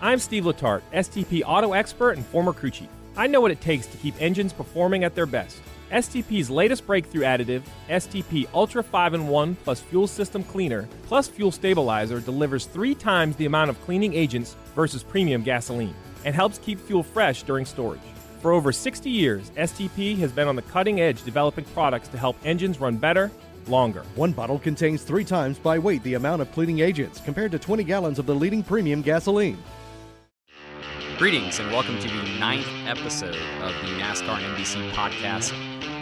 I'm Steve Letarte, STP auto expert and former crew chief. I know what it takes to keep engines performing at their best. STP's latest breakthrough additive, STP Ultra 5 in 1 plus Fuel System Cleaner plus Fuel Stabilizer, delivers three times the amount of cleaning agents versus premium gasoline and helps keep fuel fresh during storage. For over 60 years, STP has been on the cutting edge developing products to help engines run better, longer. One bottle contains three times by weight the amount of cleaning agents compared to 20 gallons of the leading premium gasoline. Greetings and welcome to the ninth episode of the NASCAR and NBC podcast.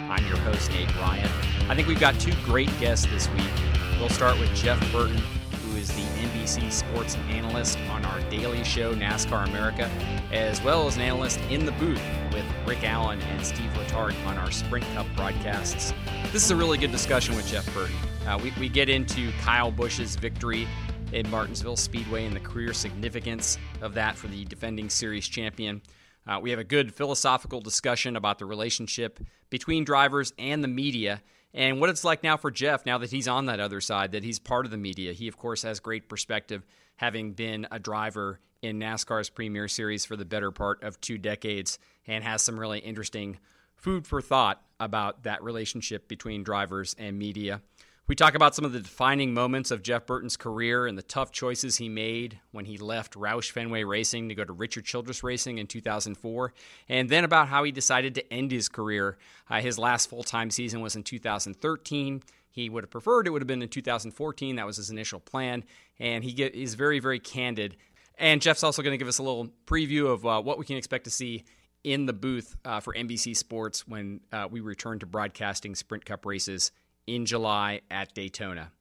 I'm your host, Nate Ryan. I think we've got two great guests this week. We'll start with Jeff Burton, who is the NBC sports analyst on our daily show, NASCAR America, as well as an analyst in the booth with Rick Allen and Steve Letarte on our Sprint Cup broadcasts. This is a really good discussion with Jeff Burton. Uh, we, we get into Kyle Busch's victory in Martinsville Speedway and the career significance of that for the defending series champion. Uh, we have a good philosophical discussion about the relationship between drivers and the media and what it's like now for Jeff, now that he's on that other side, that he's part of the media. He, of course, has great perspective, having been a driver in NASCAR's Premier Series for the better part of two decades, and has some really interesting food for thought about that relationship between drivers and media. We talk about some of the defining moments of Jeff Burton's career and the tough choices he made when he left Roush Fenway Racing to go to Richard Childress Racing in 2004, and then about how he decided to end his career. Uh, his last full time season was in 2013. He would have preferred it would have been in 2014. That was his initial plan, and he get, is very, very candid. And Jeff's also going to give us a little preview of uh, what we can expect to see in the booth uh, for NBC Sports when uh, we return to broadcasting Sprint Cup races in July at Daytona.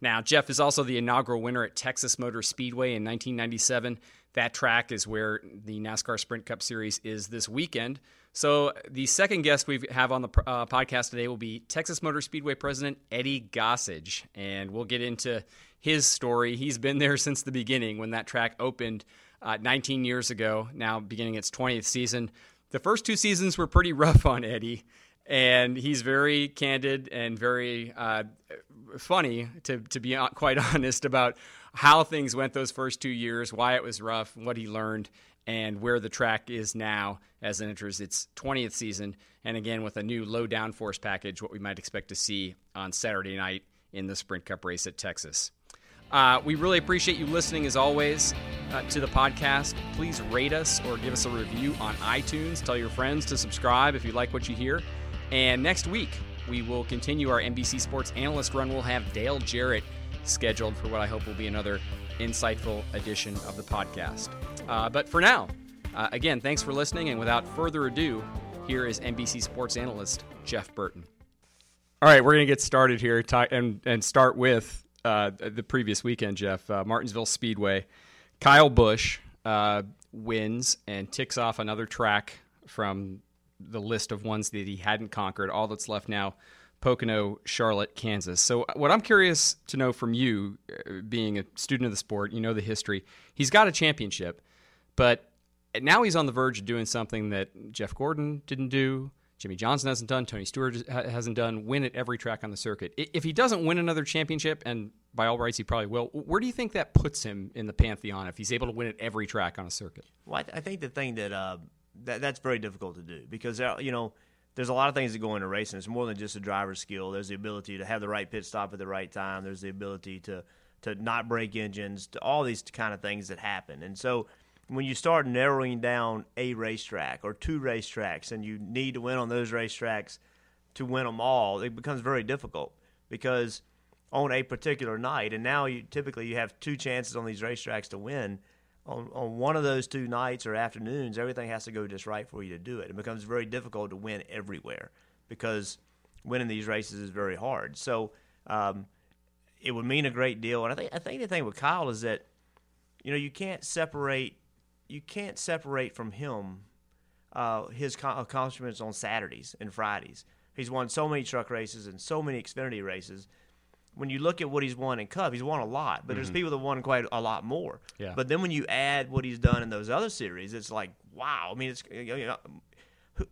Now, Jeff is also the inaugural winner at Texas Motor Speedway in 1997. That track is where the NASCAR Sprint Cup Series is this weekend. So, the second guest we have on the uh, podcast today will be Texas Motor Speedway President Eddie Gossage. And we'll get into his story. He's been there since the beginning when that track opened uh, 19 years ago, now beginning its 20th season. The first two seasons were pretty rough on Eddie and he's very candid and very uh, funny to to be quite honest about how things went those first two years, why it was rough, what he learned, and where the track is now as it enters its 20th season, and again with a new low downforce package, what we might expect to see on Saturday night in the Sprint Cup race at Texas. Uh, we really appreciate you listening as always uh, to the podcast. Please rate us or give us a review on iTunes. Tell your friends to subscribe if you like what you hear. And next week, we will continue our NBC Sports Analyst run. We'll have Dale Jarrett scheduled for what I hope will be another insightful edition of the podcast. Uh, but for now, uh, again, thanks for listening. And without further ado, here is NBC Sports Analyst Jeff Burton. All right, we're going to get started here and, and start with uh, the previous weekend, Jeff. Uh, Martinsville Speedway. Kyle Busch uh, wins and ticks off another track from the list of ones that he hadn't conquered. All that's left now Pocono, Charlotte, Kansas. So, what I'm curious to know from you, uh, being a student of the sport, you know the history, he's got a championship, but now he's on the verge of doing something that Jeff Gordon didn't do, Jimmie Johnson hasn't done, Tony Stewart hasn't done, win at every track on the circuit. If he doesn't win another championship, and by all rights he probably will, where do you think that puts him in the pantheon if he's able to win at every track on a circuit? Well, I, think the thing that uh, that that's very difficult to do because you know there's a lot of things that go into racing. It's more than just a driver's skill. There's the ability to have the right pit stop at the right time. There's the ability to to not break engines, to all these kind of things that happen. And so when you start narrowing down a racetrack or two racetracks, and you need to win on those racetracks to win them all, it becomes very difficult because on a particular night, and now you typically you have two chances on these racetracks to win. On, on one of those two nights or afternoons, everything has to go just right for you to do it. It becomes very difficult to win everywhere because winning these races is very hard. So um, it would mean a great deal. And I think I think the thing with Kyle is that you know you can't separate you can't separate from him uh, his accomplishments on Saturdays and Fridays. He's won so many truck races and so many Xfinity races when you look at what he's won in Cup, he's won a lot, but mm-hmm. there's people that won quite a lot more. Yeah. But then when you add what he's done in those other series, it's like wow. I mean, it's you know,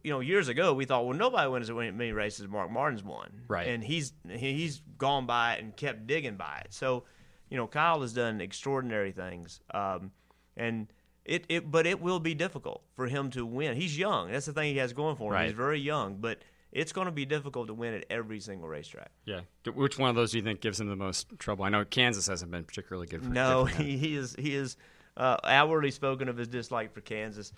you know years ago we thought well nobody wins as many races as Mark Martin's won, right? And he's he's gone by it and kept digging by it. So you know Kyle has done extraordinary things, um, and. It, it, but it will be difficult for him to win. He's young. That's the thing he has going for him. Right. He's very young, but it's going to be difficult to win at every single racetrack. Yeah. Which one of those do you think gives him the most trouble? I know Kansas hasn't been particularly good for him. No, good for he, he is he is uh, outwardly spoken of his dislike for Kansas.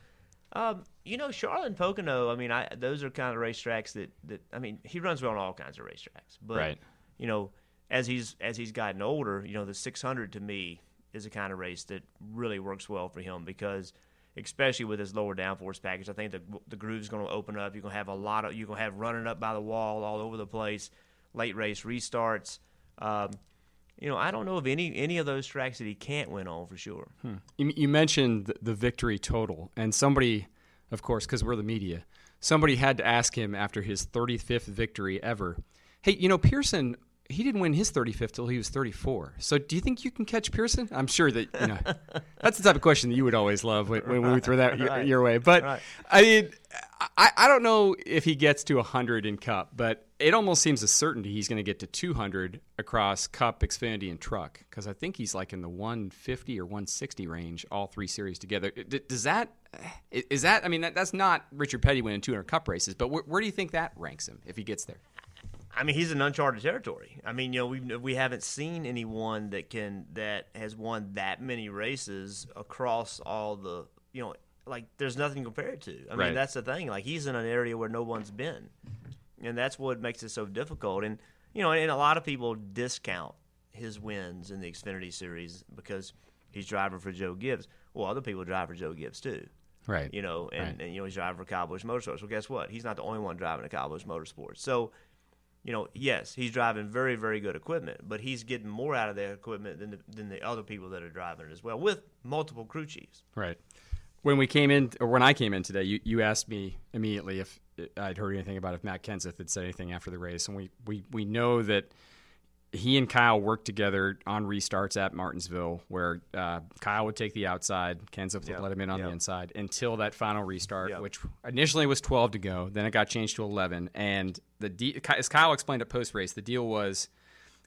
Um, you know, Charlotte and Pocono. I mean, I, those are kind of racetracks that, that I mean, he runs well on all kinds of racetracks. But right. you know, as he's as he's gotten older, you know, the 600 to me is a kind of race that really works well for him because – especially with his lower downforce package. I think the the groove's going to open up. You're going to have a lot of you're going to have running up by the wall all over the place, late race restarts. Um, you know, I don't know of any any of those tracks that he can't win on for sure. Hmm. You, you, mentioned the victory total, and somebody, of course, because we're the media, somebody had to ask him after his 35th victory ever. Hey, you know, Pearson he didn't win his 35th till he was 34. So do you think you can catch Pearson? I'm sure that you know that's the type of question that you would always love when, when we throw that right. your, your, way. But right. I mean, I, I don't know if he gets to 100 in Cup, but it almost seems a certainty he's going to get to 200 across Cup, Xfinity, and Truck because I think he's like in the 150 or 160 range, all three series together. Does that is that? I mean, that, that's not Richard Petty winning 200 Cup races, but where, where do you think that ranks him if he gets there? I mean, he's in uncharted territory. I mean, you know, we we haven't seen anyone that can that has won that many races across all the you know, like there's nothing compared to. I mean, that's the thing. Like he's in an area where no one's been, and that's what makes it so difficult. And you know, and a lot of people discount his wins in the Xfinity Series because he's driving for Joe Gibbs. Well, other people drive for Joe Gibbs too. Right. You know, and, right. and you know he's driving for Kyle Busch Motorsports. Well, guess what? He's not the only one driving a Kyle Busch Motorsports. So you know, yes, he's driving very, very good equipment, but he's getting more out of that equipment than the, than the other people that are driving it as well, with multiple crew chiefs. Right. When we came in, or when I came in today, you, you asked me immediately if I'd heard anything about if Matt Kenseth had said anything after the race, and we we, we know that he and Kyle worked together on restarts at Martinsville, where uh, Kyle would take the outside, Kenseth would yep. let him in on yep. the inside until that final restart, yep. which initially was 12 to go. Then it got changed to 11. And the de- as Kyle explained at post race, the deal was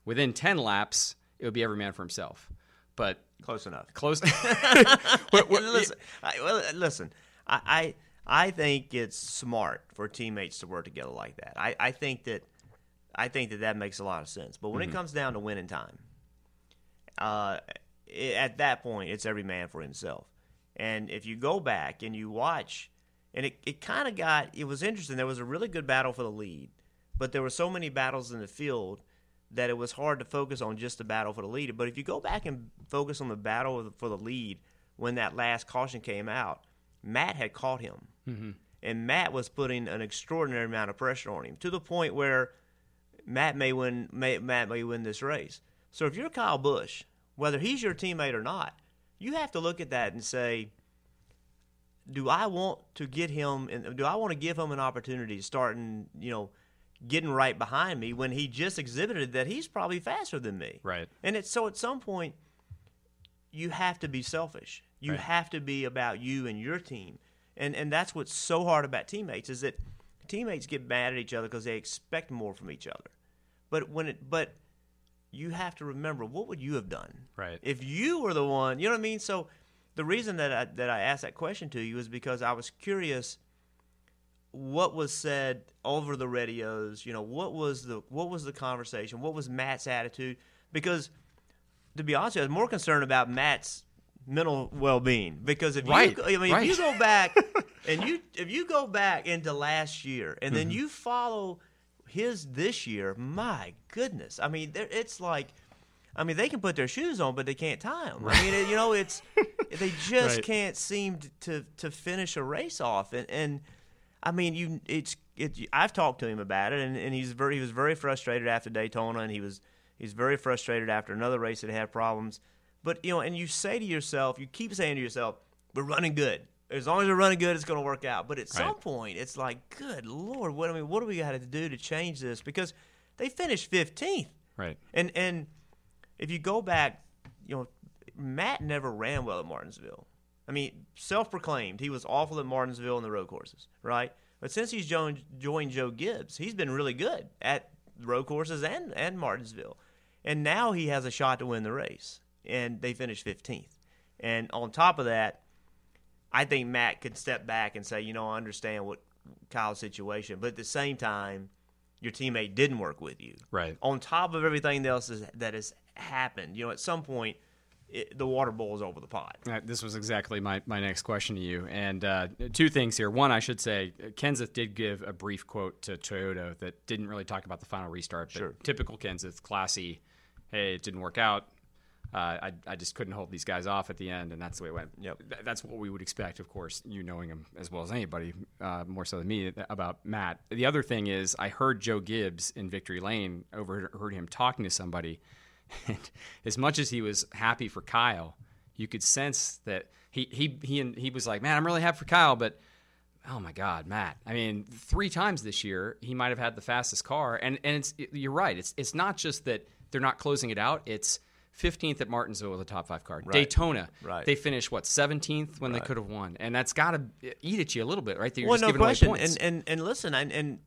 within 10 laps, it would be every man for himself. But close enough. Close. listen, I, well, listen. I, I I think it's smart for teammates to work together like that. I, I think that I think that that makes a lot of sense. But when mm-hmm. it comes down to winning time, uh, it, at that point, it's every man for himself. And if you go back and you watch, and it, it kind of got, it was interesting. There was a really good battle for the lead, but there were so many battles in the field that it was hard to focus on just the battle for the lead. But if you go back and focus on the battle for the lead when that last caution came out, Matt had caught him. Mm-hmm. And Matt was putting an extraordinary amount of pressure on him to the point where Matt may win. May, Matt may win this race. So if you're Kyle Busch, whether he's your teammate or not, you have to look at that and say, do I want to get him? And do I want to give him an opportunity to start and you know getting right behind me when he just exhibited that he's probably faster than me? Right. And it's so at some point you have to be selfish. You right. have to be about you and your team. And and that's what's so hard about teammates is that teammates get mad at each other because they expect more from each other. But when it, but you have to remember what would you have done, right? If you were the one, you know what I mean. So the reason that I, that I asked that question to you is because I was curious what was said over the radios. You know, what was the what was the conversation? What was Matt's attitude? Because to be honest, I was more concerned about Matt's mental well-being because if right. you I mean right. if you go back and you if you go back into last year and then mm-hmm. you follow his this year, my goodness. I mean, there- it's like, I mean, they can put their shoes on, but they can't tie them. I mean, you know, it's they just Right. can't seem to, to to finish a race off, and and I mean, you it's it. I've talked to him about it, and, and he's very he was very frustrated after Daytona, and he was he's very frustrated after another race that had problems. But you know, and you say to yourself, you keep saying to yourself, "We're running good. As long as we're running good, it's going to work out." But at some point, it's like, "Good lord, what I mean, what do we got to do to change this?" Because they finished fifteenth, Right. and and if you go back, you know, Matt never ran well at Martinsville. I mean, self-proclaimed, he was awful at Martinsville in the road courses, right? But since he's joined, joined Joe Gibbs, he's been really good at road courses and and Martinsville, and now he has a shot to win the race, and they finished 15th. And on top of that, I think Matt could step back and say, you know, I understand what Kyle's situation, but at the same time, your teammate didn't work with you Right. on top of everything else is, that has happened, you know, at some point, it, the water boils over the pot. Uh, This was exactly my, my next question to you. And uh, two things here. One, I should say, Kenseth did give a brief quote to Toyota that didn't really talk about the final restart. But Sure. Typical Kenseth, classy. Hey, it didn't work out. Uh, I, I just couldn't hold these guys off at the end, and that's the way it went. Yep. Th- that's what we would expect, of course, you knowing him as well as anybody, uh, more so than me, about Matt. The other thing is, I heard Joe Gibbs in Victory Lane, overheard him talking to somebody, and as much as he was happy for Kyle, you could sense that he he he and he was like, "Man, I'm really happy for Kyle, but oh my God, Matt! I mean, three times this year he might have had the fastest car, and and it's you're right. It's it's not just that they're not closing it out. It's 15th at Martinsville with a top five car. Daytona, Right. they finished what 17th when they could have won, and that's got to eat at you a little bit, right? That you're well, just no giving question. away points. And, and and listen, and, and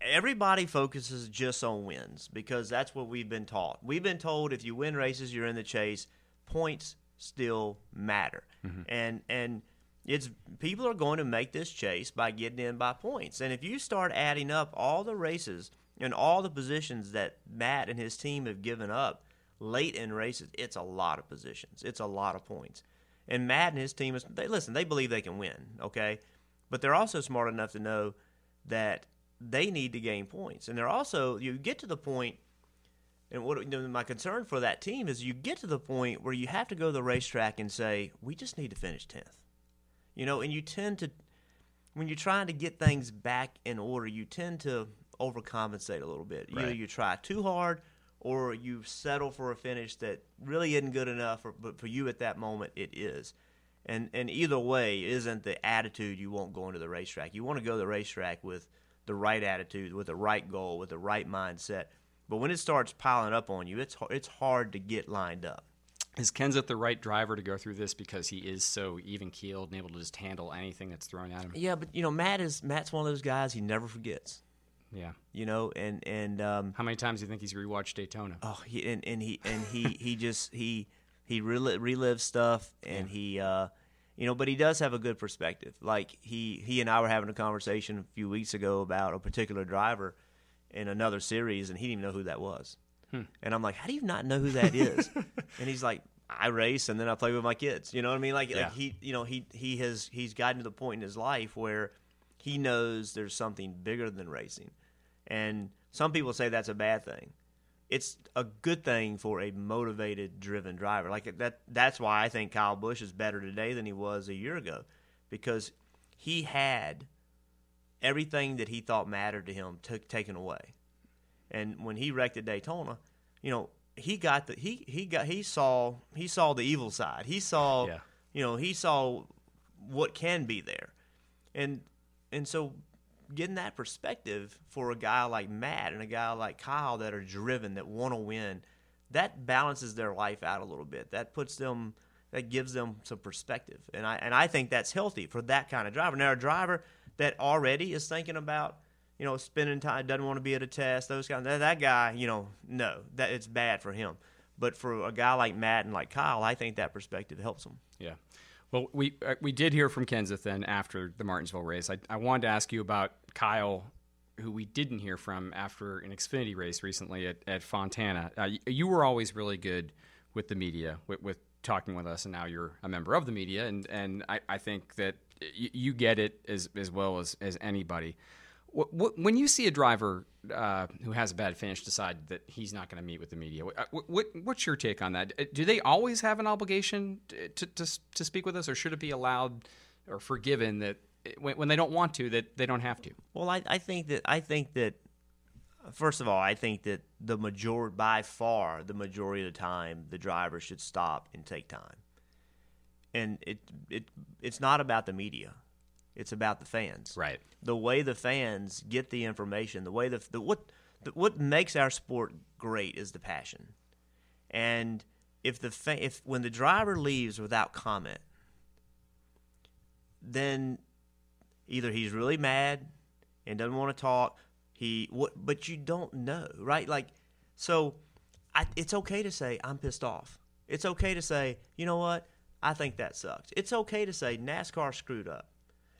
everybody focuses just on wins because that's what we've been taught. We've been told if you win races, you're in the chase. Points still matter, Mm-hmm. and and it's people are going to make this chase by getting in by points. And if you start adding up all the races and all the positions that Matt and his team have given up late in races, it's a lot of positions. It's a lot of points. And Matt and his team is they listen, they believe they can win, okay? But they're also smart enough to know that they need to gain points. And they're also you get to the point and what you know, my concern for that team is you get to the point where you have to go to the racetrack and say, we just need to finish 10th. You know, and you tend to when you're trying to get things back in order, you tend to overcompensate a little bit. Either Right. you try too hard or you settle for a finish that really isn't good enough, or, but for you at that moment, it is. And and either way isn't the attitude you want going to the racetrack. You want to go to the racetrack with the right attitude, with the right goal, with the right mindset. But when it starts piling up on you, it's it's hard to get lined up. Is Kenseth the right driver to go through this because he is so even keeled and able to just handle anything that's thrown at him? Yeah, but you know, Matt is Matt's one of those guys he never forgets. Yeah. You know, and and um, How many times do you think he's rewatched Daytona? Oh, he and, and he and he he just he he rel- relives stuff and he uh you know, but he does have a good perspective. Like he he and I were having a conversation a few weeks ago about a particular driver in another series, and he didn't even know who that was. And I'm like, how do you not know who that is? and he's like, I race and then I play with my kids. You know what I mean? Like, Yeah. like he you know he he has he's gotten to the point in his life where he knows there's something bigger than racing, and some people say that's a bad thing it's a good thing for a motivated, driven driver. Like that. That's why I think Kyle Busch is better today than he was a year ago, because he had everything that he thought mattered to him took taken away. And when he wrecked at Daytona, you know, he got the he he got he saw he saw the evil side. He saw Yeah. you know he saw what can be there, and and so getting that perspective for a guy like Matt and a guy like Kyle that are driven that want to win, that balances their life out a little bit. That puts them that gives them some perspective, and I and I think that's healthy for that kind of driver. Now a driver that already is thinking about you know spending time doesn't want to be at a test those kind that, that guy you know no that it's bad for him. But for a guy like Matt and like Kyle, I think that perspective helps them. Yeah. Well, we uh, we did hear from Kenseth then after the Martinsville race. I, I wanted to ask you about Kyle, who we didn't hear from after an Xfinity race recently at, at Fontana. Uh, you, you were always really good with the media, with, with talking with us, and now you're a member of the media, and, and I, I think that y- you get it as, as well as, as anybody. When you see a driver uh, who has a bad finish decide that he's not going to meet with the media, what, what, what's your take on that? Uh, do they always have an obligation to, to, to speak with us, or should it be allowed or forgiven that when, when they don't want to, that they don't have to? Well, I, I think that I think that first of all, I think that the majority, by far, the majority of the time, the driver should stop and take time. And it it it's not about the media. It's about the fans. Right. The way the fans get the information, the way the, the what the, what makes our sport great is the passion. And if the fa- if when the driver leaves without comment, then either he's really mad and doesn't want to talk. He what, but you don't know, right? Like, so I, it's okay to say I'm pissed off. It's okay to say, you know what? I think that sucks. It's okay to say NASCAR screwed up.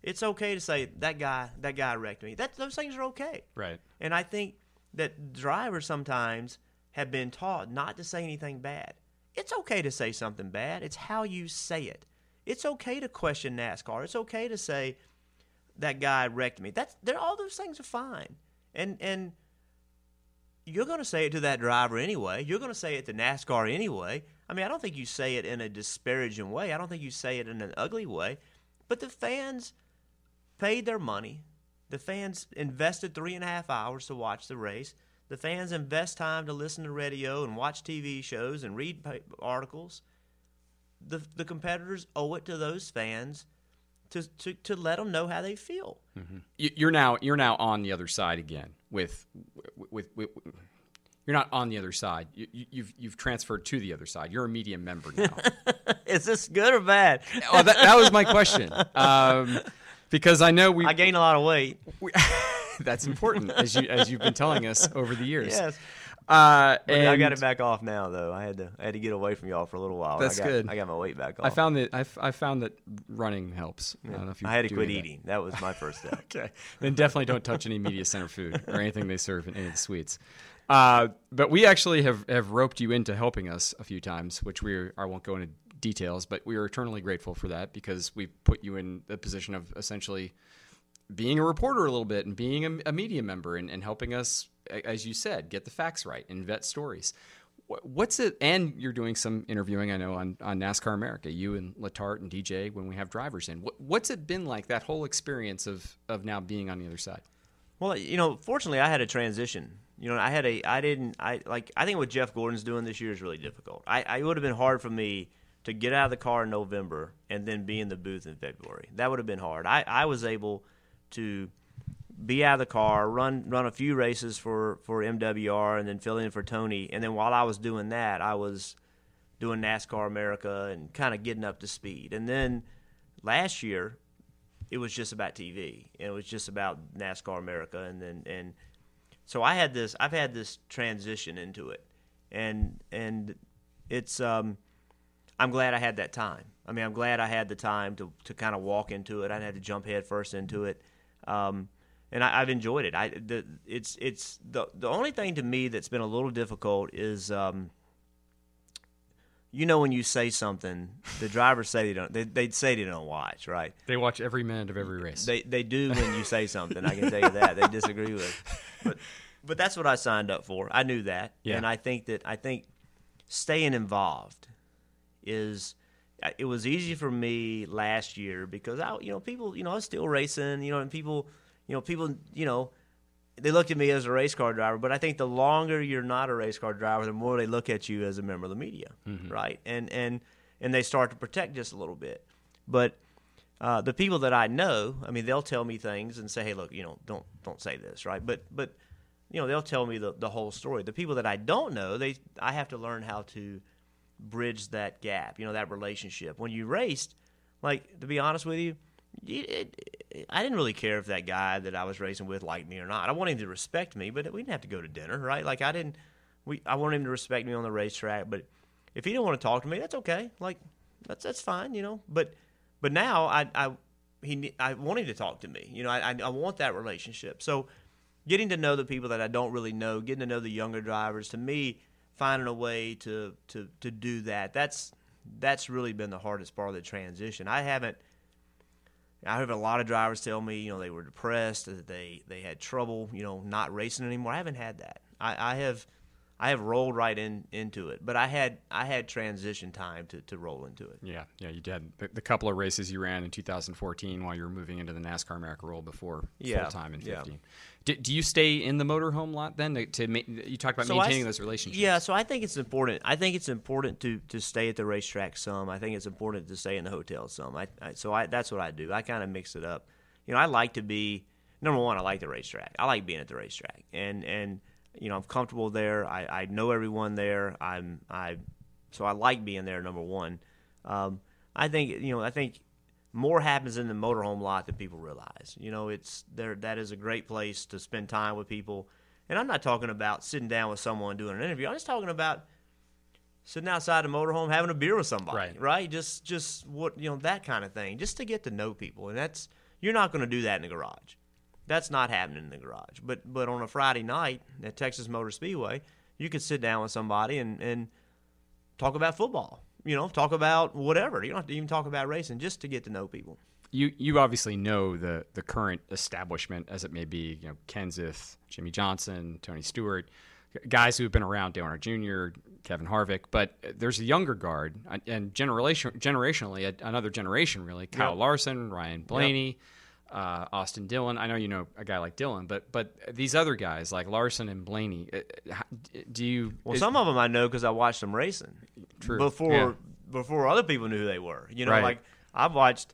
It's okay to say that guy that guy wrecked me. That those things are okay. Right. And I think that drivers sometimes have been taught not to say anything bad. It's okay to say something bad. It's how you say it. It's okay to question NASCAR. It's okay to say that guy wrecked me. That's all those things are fine. And and you're going to say it to that driver anyway. You're going to say it to NASCAR anyway. I mean, I don't think you say it in a disparaging way. I don't think you say it in an ugly way. But the fans paid their money. The fans invested three and a half hours to watch the race. The fans invest time to listen to radio and watch TV shows and read articles. The the competitors owe it to those fans to, to, to let them know how they feel. Mm-hmm. You're now you're now on the other side again with, with, with, with you're not on the other side. You, have you've, you've transferred to the other side. You're a media member now. Is this good or bad? oh, that, that was my question. Um, because I know we I gained a lot of weight. We, that's important as you as you've been telling us over the years. Yes. Uh, and I got it back off now, though. I had to I had to get away from y'all for a little while. That's I got, good. I got my weight back off. I found that I, I found that running helps. Yeah. I, I, had to quit eating. That was my first step. okay, then definitely don't touch any media center food or anything they serve in any of the suites. Uh, but we actually have, have roped you into helping us a few times, which we I won't go into details, but we are eternally grateful for that because we put you in the position of essentially being a reporter a little bit and being a, a media member and, and, helping us, as you said, get the facts right and vet stories. What's it? And you're doing some interviewing, I know, on, on NASCAR America. You and Letarte and DJ when we have drivers in. What, what's it been like that whole experience of of now being on the other side? Well, you know, fortunately, I had a transition. You know, I had a, I didn't, I like, I think what Jeff Gordon's doing this year is really difficult. I, I would have been hard for me to get out of the car in November and then be in the booth in February. That would have been hard. I, I was able to be out of the car, run run a few races for for MWR, and then fill in for Tony. And then while I was doing that, I was doing NASCAR America and kind of getting up to speed. And then last year, it was just about TV, and it was just about NASCAR America. And then and so I had this. I've had this transition into it, and and it's. Um, I'm glad I had that time. I mean, I'm glad I had the time to to kind of walk into it. I had to jump head first into it um, and I, have enjoyed it. I the, it's it's the the only thing to me that's been a little difficult is. Um, you know when you say something, the drivers say they don't. They they say they don't watch, right? They watch every minute of every race. They they do when you say something. I can tell you that they disagree with, but but that's what I signed up for. I knew that, yeah. and I think that I think staying involved is it was easy for me last year because I, you know, people, you know, I was still racing, you know, and people, you know, people, you know, they looked at me as a race car driver. But I think the longer you're not a race car driver, the more they look at you as a member of the media, mm-hmm. right? And and and they start to protect just a little bit. But uh, the people that I know, I mean, they'll tell me things and say, "Hey, look, you know, don't don't say this," right? But but you know, they'll tell me the the whole story. The people that I don't know, they I have to learn how to bridge that gap, you know, that relationship. When you raced, like to be honest with you, it, it, I didn't really care if that guy that I was racing with liked me or not. I wanted him to respect me, but we didn't have to go to dinner, right? Like I didn't. We I wanted him to respect me on the racetrack, but if he didn't want to talk to me, that's okay. Like that's that's fine, you know. But but now I I he I want him to talk to me. You know, I, I want that relationship. So getting to know the people that I don't really know, getting to know the younger drivers, to me finding a way to to to do that. That's that's really been the hardest part of the transition. I haven't I have a lot of drivers tell me, you know, they were depressed, that they they had trouble, you know, not racing anymore. I haven't had that. I, I have I have rolled right in into it, but I had I had transition time to, to roll into it. Yeah, yeah, you did. The, the couple of races you ran in 2014 while you were moving into the NASCAR America role before Yeah, full time in yeah. 15. Do, do you stay in the motorhome lot then? To, to ma- you talked about So maintaining s- those relationships. Yeah, so I think it's important. I think it's important to, to stay at the racetrack some. I think it's important to stay in the hotel some. I, I so I that's what I do. I kind of mix it up. You know, I like to be number one. I like the racetrack. I like being at the racetrack, and and you know I'm comfortable there. I, I know everyone there. I'm I so I like being there. Number one, um, I think you know I think more happens in the motorhome lot than people realize. You know, it's there. That is a great place to spend time with people. And I'm not talking about sitting down with someone doing an interview. I'm just talking about sitting outside the motorhome having a beer with somebody, Right. Just, just what you know, that kind of thing, just to get to know people. And that's you're not going to do that in the garage. That's not happening in the garage. But, but on a Friday night at Texas Motor Speedway, you could sit down with somebody and and talk about football. You know, talk about whatever. You don't have to even talk about racing, just to get to know people. you you obviously know the the current establishment as it may be. You know, Kenseth, Jimmie Johnson, Tony Stewart, guys who have been around, Dale Earnhardt Jr., Kevin Harvick. But there's a younger guard, and generation generationally, another generation really. Kyle Yep. Larson, Ryan Blaney. Uh, Austin Dillon. I know you know a guy like Dillon, but but these other guys like Larson and Blaney, uh, uh, do you? Well, is- some of them I know because I watched them racing True, before yeah. before other people knew who they were. You know, Right. like I watched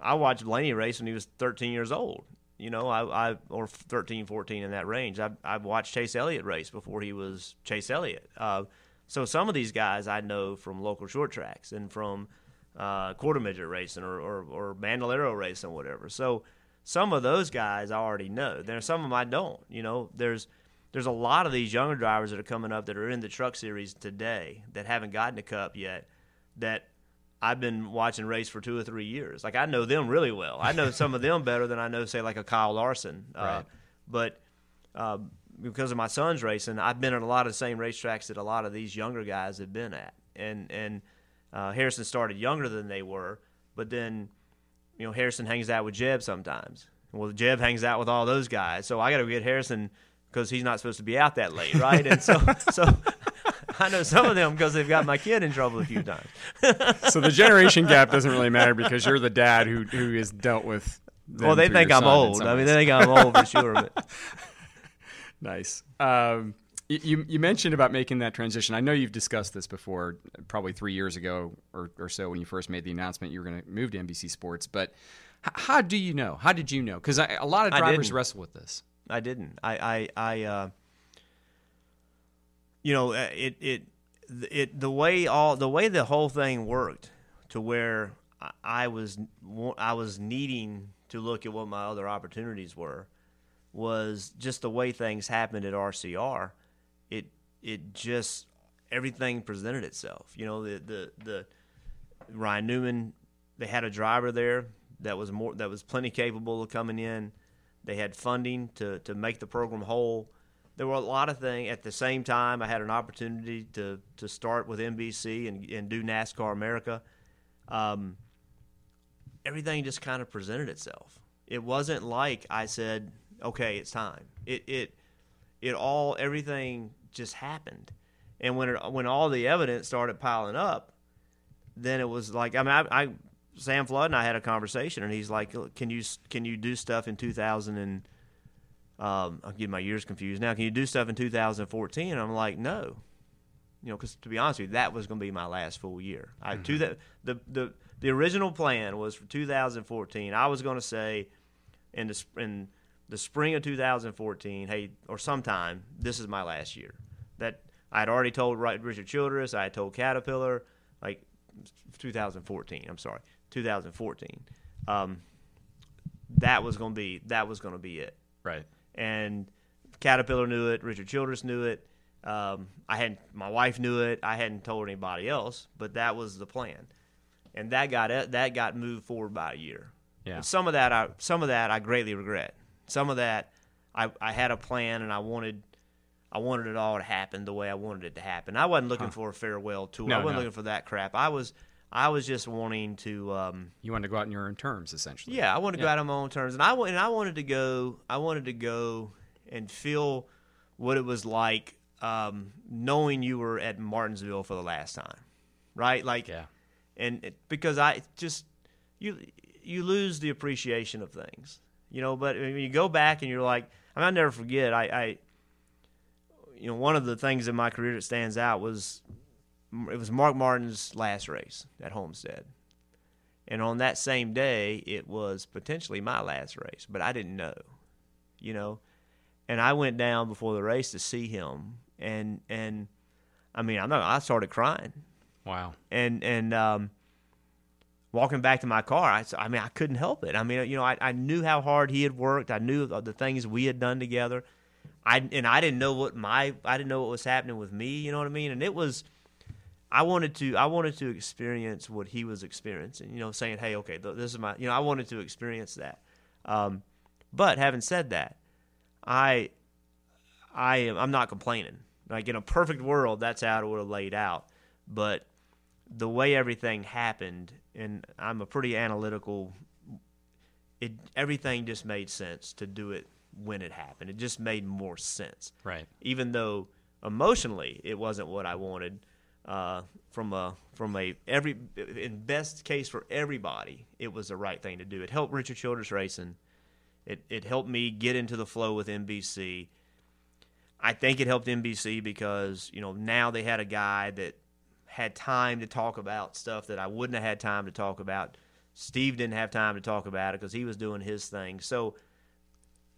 I watched Blaney race when he was 13 years old. You know, I, I or 13, 14 in that range. I I watched Chase Elliott race before he was Chase Elliott. Uh, so some of these guys I know from local short tracks and from uh, quarter midget racing or, or or Bandolero racing, or whatever. So some of those guys I already know. There's some of them I don't. You know, there's there's a lot of these younger drivers that are coming up that are in the truck series today that haven't gotten a cup yet that I've been watching race for two or three years. Like I know them really well. I know some of them better than I know, say, like a Kyle Larson. Uh, Right. but uh, because of my son's racing, I've been at a lot of the same racetracks that a lot of these younger guys have been at. And and uh, Harrison started younger than they were, but then you know Harrison hangs out with Jeb sometimes. Well, Jeb hangs out with all those guys, so I got to get Harrison because he's not supposed to be out that late, right? And so so. I know some of them because they've got my kid in trouble a few times. so the generation gap doesn't really matter because you're the dad who who has dealt with. Well, they think I'm old. I mean, they think I'm old for sure. But Nice. Um, you you mentioned about making that transition. I know you've discussed this before, probably three years ago or, or so when you first made the announcement you were going to move to NBC Sports. But h- how do you know? How did you know? Because a lot of drivers wrestle with this. I didn't. I, I, I uh, you know, uh, it, it, it, the way all, the way the whole thing worked, to where I- I was, I was needing to look at what my other opportunities were, was just the way things happened at RCR. It, it just everything presented itself. You know, the, the, the Ryan Newman, they had a driver there that was more, that was plenty capable of coming in. They had funding to, to make the program whole. There were a lot of things. At the same time, I had an opportunity to, to start with NBC and, and do NASCAR America. Um, everything just kind of presented itself. It wasn't like I said, "Okay, it's time." It it it all everything just happened, and when it, when all the evidence started piling up, then it was like I mean I, I Sam Flood and I had a conversation, and he's like, "Can you can you do stuff in 2000 and um, I'll get my years confused now. Can you do stuff in 2014?" And I'm like, "No." You know, because to be honest with you, that was going to be my last full year. I to that the the the original plan was for 2014. I was going to say in the in the spring of 2014, hey, or sometime, this is my last year. That I had already told Richard Childress, I had told Caterpillar, like 2014. I'm sorry, 2014. Um, that was going to be that was to be it Right. and Caterpillar knew it. Richard Childress knew it. Um, I hadn't. My wife knew it. I hadn't told anybody else, but that was the plan, and that got that got moved forward by a year. Yeah. And some of that, I some of that I greatly regret. Some of that, I, I had a plan and I wanted, I wanted it all to happen the way I wanted it to happen. I wasn't looking for a farewell tour. No, I wasn't no. looking for that crap. I was I was just wanting to. Um, You wanted to go out on your own terms, essentially. yeah, I wanted to go out on my own terms, and I and I wanted to go. I wanted to go and feel what it was like um, knowing you were at Martinsville for the last time, right? Like, Yeah. and it, because I just you you lose the appreciation of things, you know. But when you go back and you're like, I mean, I'll never forget. I, I you know one of the things in my career that stands out was it was Mark Martin's last race at Homestead. And on that same day, it was potentially my last race, but I didn't know, you know. And I went down before the race to see him, and and I mean, I'm not. I started crying, Wow. and and um, walking back to my car, I, I mean, I couldn't help it. I mean, you know, I, I knew how hard he had worked. I knew the things we had done together. I and I didn't know what my I didn't know what was happening with me. You know what I mean? And it was. I wanted to I wanted to experience what he was experiencing. You know, saying, "Hey, okay, this is my." You know, I wanted to experience that. Um, but having said that, I I am I'm not complaining. Like in a perfect world, that's how it would have laid out. But the way everything happened, and I'm a pretty analytical. It everything just made sense to do it when it happened. It just made more sense Right. even though emotionally it wasn't what I wanted. Uh, from a from a every in best case for everybody, it was the right thing to do. It helped Richard Childress Racing. It it helped me get into the flow with NBC. I think it helped NBC because you know now they had a guy that had time to talk about stuff that I wouldn't have had time to talk about. Steve didn't have time to talk about it because he was doing his thing. So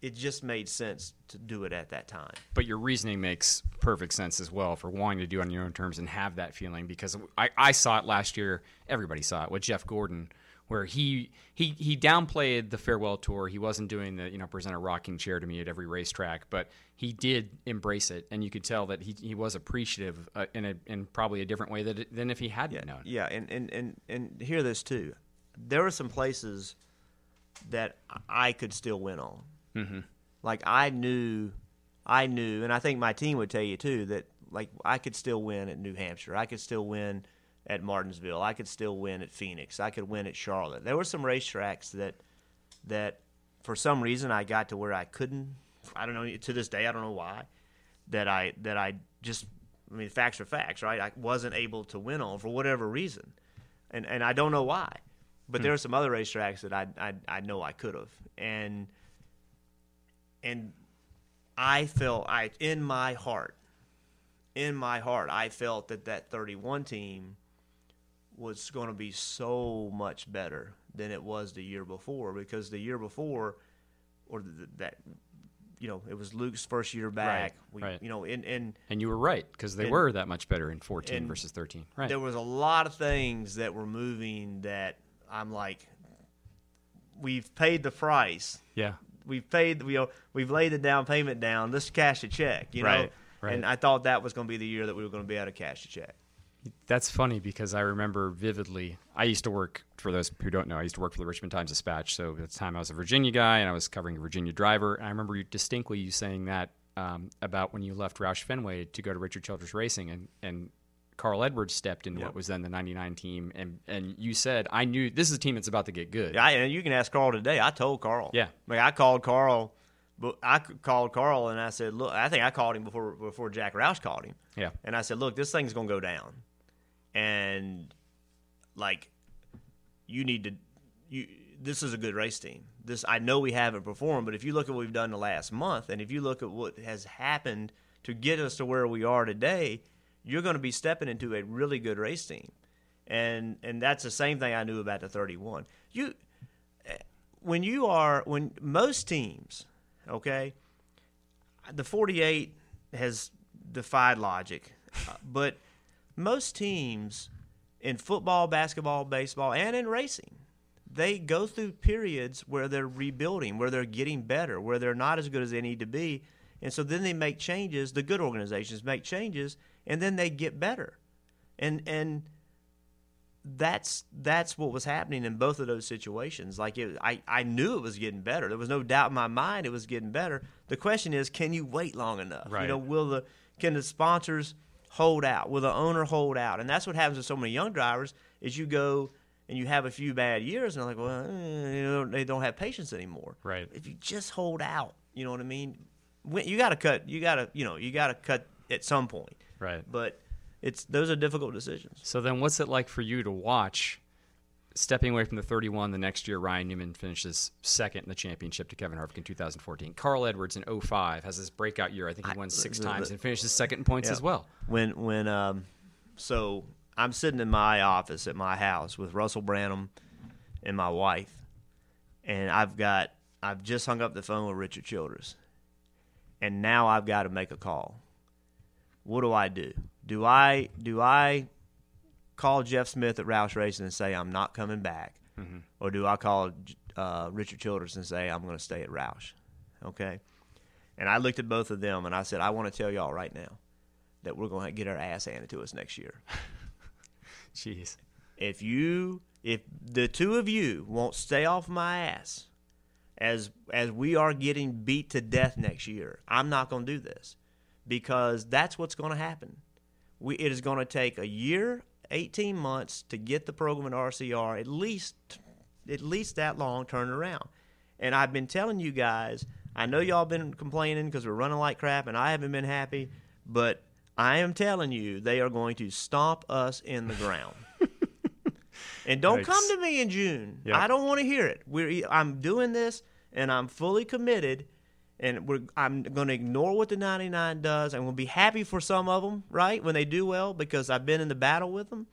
it just made sense to do it at that time. But your reasoning makes perfect sense as well for wanting to do it on your own terms and have that feeling because I, I saw it last year. Everybody saw it with Jeff Gordon, where he he he downplayed the farewell tour. He wasn't doing the you know present a rocking chair to me at every racetrack, but he did embrace it, and you could tell that he he was appreciative uh, in a in probably a different way that, than if he hadn't known. Yeah, and, and, and, and hear this too. There were some places that I could still win on. Mm-hmm. Like I knew, I knew, and I think my team would tell you too that like I could still win at New Hampshire. I could still win at Martinsville. I could still win at Phoenix. I could win at Charlotte. There were some racetracks that that for some reason I got to where I couldn't. I don't know. To this day, I don't know why. That I that I just. I mean, facts are facts, right? I wasn't able to win on for whatever reason, and and I don't know why. But hmm. there are some other racetracks that I I, I know I could have, and and I felt I in my heart, in my heart, I felt that that 31 team was going to be so much better than it was the year before because the year before, or the, that, you know, it was Luke's first year back. we, right. You know, and and And you were right because they And- were that much better in 14 versus 13. Right. there was a lot of things that were moving that I'm like, we've paid the price. yeah. We've paid, you know, we've laid the down payment down. Let's cash a check, you know. Right, right. And I thought that was going to be the year that we were going to be able to cash a check. That's funny because I remember vividly. I used to work for those who don't know. I used to work for the Richmond Times Dispatch. So at the time, I was a Virginia guy, and I was covering a Virginia driver. And I remember you distinctly you saying that um, about when you left Roush Fenway to go to Richard Childress Racing, and and Carl Edwards stepped into what was then the '99 team, and and you said, "I knew this is a team that's about to get good." Yeah, and you can ask Carl today. I told Carl. Yeah. Like I called Carl, but I called Carl and I said, look, I think I called him before before Jack Roush called him. Yeah. And I said, look, this thing's gonna go down, and like, you need to, you. This is a good race team. This I know we haven't performed, but if you look at what we've done the last month, and if you look at what has happened to get us to where we are today, you're going to be stepping into a really good race team, and and that's the same thing I knew about the 31. You when you are when most teams, okay, the 48 has defied logic, uh, but most teams in football, basketball, baseball, and in racing, they go through periods where they're rebuilding, where they're getting better, where they're not as good as they need to be, and so then they make changes. The good organizations make changes, and then they get better, and and that's that's what was happening in both of those situations. Like it, I, I knew it was getting better. There was no doubt in my mind it was getting better. The question is, can you wait long enough? You know, will the can the sponsors hold out? Will the owner hold out? And that's what happens with so many young drivers is you go and you have a few bad years, and they're like, well, eh, you know, they don't have patience anymore. Right. If you just hold out, you know what I mean. You got to cut. You got to, you know, you got to cut at some point. Right. But it's those are difficult decisions. So then, what's it like for you to watch? Stepping away from the 31 the next year, Ryan Newman finishes second in the championship to Kevin Harvick in 2014. Carl Edwards in 05 has this breakout year. I think he won six the- times the- and finishes second in points Yeah. as well. when when um so I'm sitting in my office at my house with Russell Branham and my wife and I've got I've just hung up the phone with Richard Childress and now I've got to make a call. What do I do? Do I do I call Jeff Smith at Roush Racing and say I'm not coming back, or do I call uh, Richard Childress and say I'm going to stay at Roush? Okay, and I looked at both of them and I said I want to tell y'all right now that we're going to get our ass handed to us next year. Jeez. if you if the two of you won't stay off my ass as as we are getting beat to death next year, I'm not going to do this because that's what's going to happen. We it is going to take a year, 18 months to get the program in RCR at least at least that long turned around. And I've been telling you guys, I know y'all been complaining because we're running like crap and I haven't been happy, but I am telling you they are going to stomp us in the ground. And don't come to me in June. Yep. I don't want to hear it. We're I'm doing this and I'm fully committed and we're I'm going to ignore what the 99 does. I'm going to be happy for some of them, right? When they do well because I've been in the battle with them.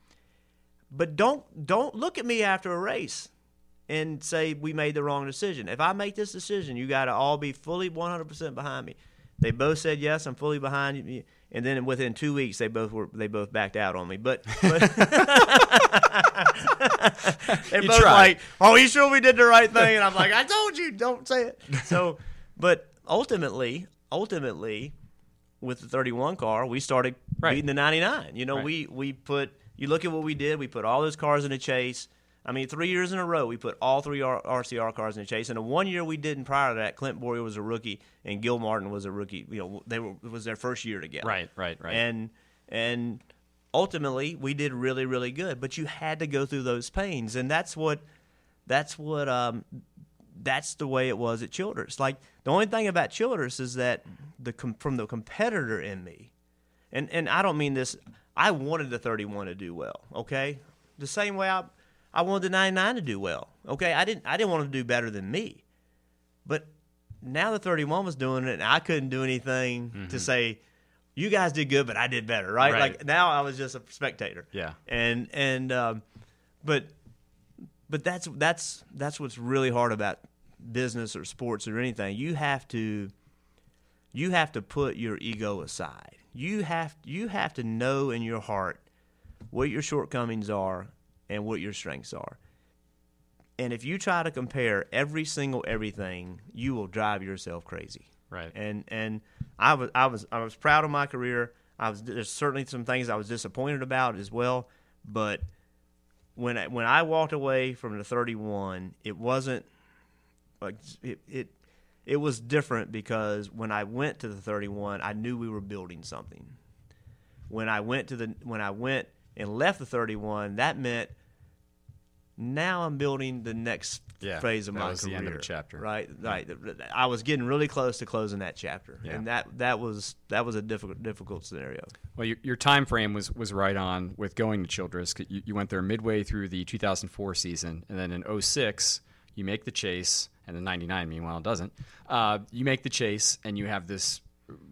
But don't don't look at me after a race and say we made the wrong decision. If I make this decision, you got to all be fully 100% behind me. They both said yes, I'm fully behind you. And then within two weeks, they both were they both backed out on me. But, but they're You both tried. like, "Oh, you sure we did the right thing?" And I'm like, "I told you, don't say it." So, but ultimately, ultimately, with the 31 car, we started Right. beating the 99. You know, Right. we we put. You look at what we did. We put all those cars in a chase. I mean, three years in a row, we put all three R- RCR cars in a chase. And the one year we didn't prior to that, Clint Bowyer was a rookie and Gil Martin was a rookie. You know, they were it was their first year together. Right, right, right. And and ultimately, we did really, really good. But you had to go through those pains, and that's what that's what um that's the way it was at Childress. Like the only thing about Childress is that the com- from the competitor in me, and and I don't mean this. I wanted the 31 to do well. Okay, the same way I I wanted the 99 to do well. Okay, I didn't I didn't want to do better than me, but now the 31 was doing it, and I couldn't do anything to say. You guys did good, but I did better, right? Right. Like now, I was just a spectator. Yeah. and and um, but but that's that's that's what's really hard about business or sports or anything. You have to you have to put your ego aside. You have you have to know in your heart what your shortcomings are and what your strengths are. And if you try to compare every single everything, you will drive yourself crazy. Right. And and I was I was I was proud of my career. I was there's certainly some things I was disappointed about as well, but when I, when I walked away from the 31, it wasn't like it, it it was different because when I went to the 31, I knew we were building something. When I went to the when I went and left the 31, that meant now I'm building the next Yeah, phase of that my was the career. end of a chapter. Right, right. I was getting really close to closing that chapter, Yeah. and that that was that was a difficult difficult scenario. Well, your, your time frame was, was right on with going to Childress. You, you went there midway through the 2004 season, and then in 06, you make the chase, and the 99, meanwhile, doesn't. Uh, you make the chase, and you have this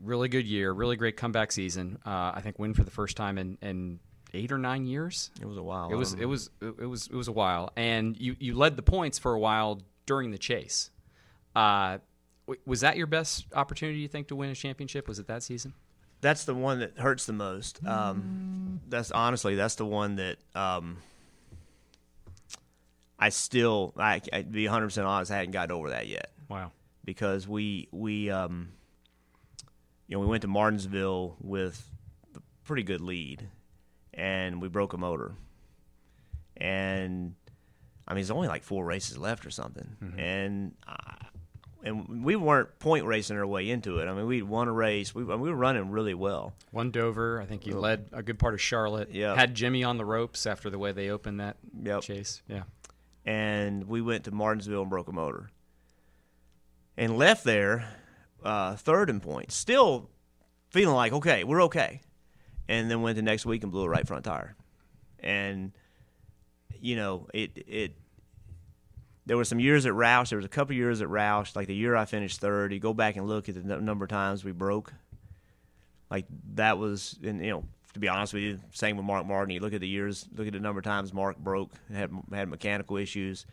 really good year, really great comeback season. Uh, I think win for the first time in, in eight or nine years. It was a while. It was it was it was it was a while, and you you led the points for a while during the chase. Uh, was that your best opportunity? You think to win a championship? Was it that season? that's the one that hurts the most. Um, that's honestly that's the one that um, I still I I to be 100 percent honest, I hadn't got over that yet Wow. because we we um, you know we went to Martinsville with a pretty good lead, and we broke a motor, and I mean there's only like four races left or something, and I, and we weren't point racing our way into it. I mean, we'd won a race. We, we were running really well. Won Dover. I think he led a good part of Charlotte. Yeah. Had Jimmie on the ropes after the way they opened that Yep. chase. Yeah. And we went to Martinsville and broke a motor. And left there, uh, third in points, still feeling like okay, we're okay. And then went the next week and blew a right front tire, and you know it it. There were some years at Roush. There was a couple years at Roush. Like the year I finished third, you go back and look at the number of times we broke. Like that was, and you know, to be honest with you, same with Mark Martin. You look at the years, look at the number of times Mark broke, had had mechanical issues.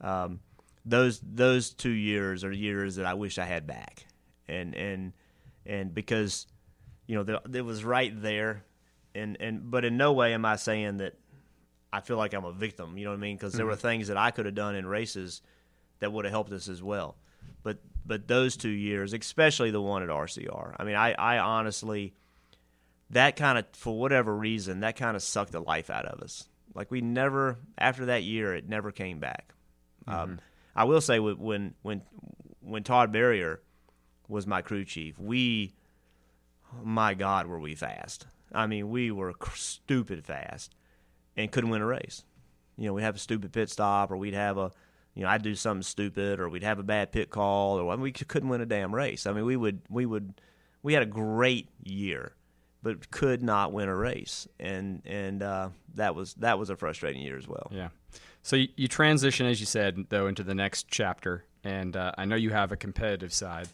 Um, those those two years are years that I wish I had back, and and and because you know the, it was right there, and and but in no way am I saying that I feel like I'm a victim. You know what I mean? Because there were things that I could have done in races that would have helped us as well. But but those two years, especially the one at RCR, I mean, I, I honestly that kind of for whatever reason that kind of sucked the life out of us. Like we never after that year, it never came back. Um, I will say when when when when Todd Berrier was my crew chief, we my God, were we fast? I mean, we were cr- stupid fast and couldn't win a race. You know, we'd have a stupid pit stop, or we'd have a, you know, I'd do something stupid, or we'd have a bad pit call, or I mean, we couldn't win a damn race. I mean, we would, we would, we had a great year, but could not win a race, and and uh, that was that was a frustrating year as well. Yeah. So you, you transition, as you said, though, into the next chapter, and uh, I know you have a competitive side,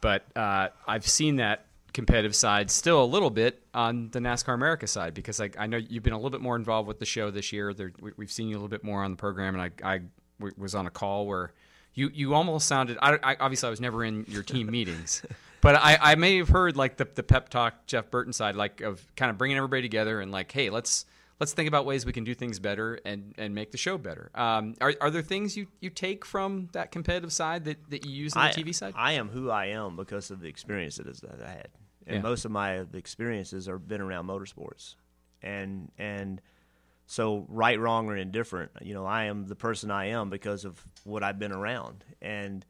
but uh, I've seen that competitive side still a little bit on the NASCAR America side because I, I know you've been a little bit more involved with the show this year. There, we, we've seen you a little bit more on the program, and I, I was on a call where you, you almost sounded. I, I obviously I was never in your team meetings. But I, I may have heard like the, the pep talk Jeff Burton side, like of kind of bringing everybody together and like, hey, let's let's think about ways we can do things better and, and make the show better. Um, are, are there things you, you take from that competitive side that, that you use on the I, TV side? I am who I am because of the experiences that I had, and Yeah. most of my experiences have been around motorsports, and and so right, wrong, or indifferent, you know, I am the person I am because of what I've been around, and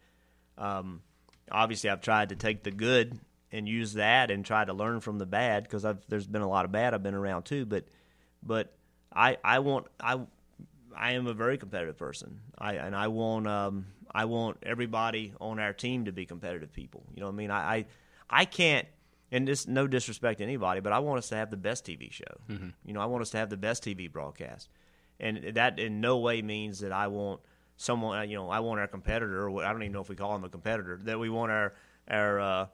um, obviously I've tried to take the good and use that and try to learn from the bad because there's been a lot of bad I've been around too, but but I I want I I am a very competitive person. I and I want um I want everybody on our team to be competitive people. You know what I mean? I I, I can't and this no disrespect to anybody, but I want us to have the best TV show. You know, I want us to have the best TV broadcast. And that in no way means that I want someone, you know, I want our competitor, or I don't even know if we call them a competitor, that we want our our uh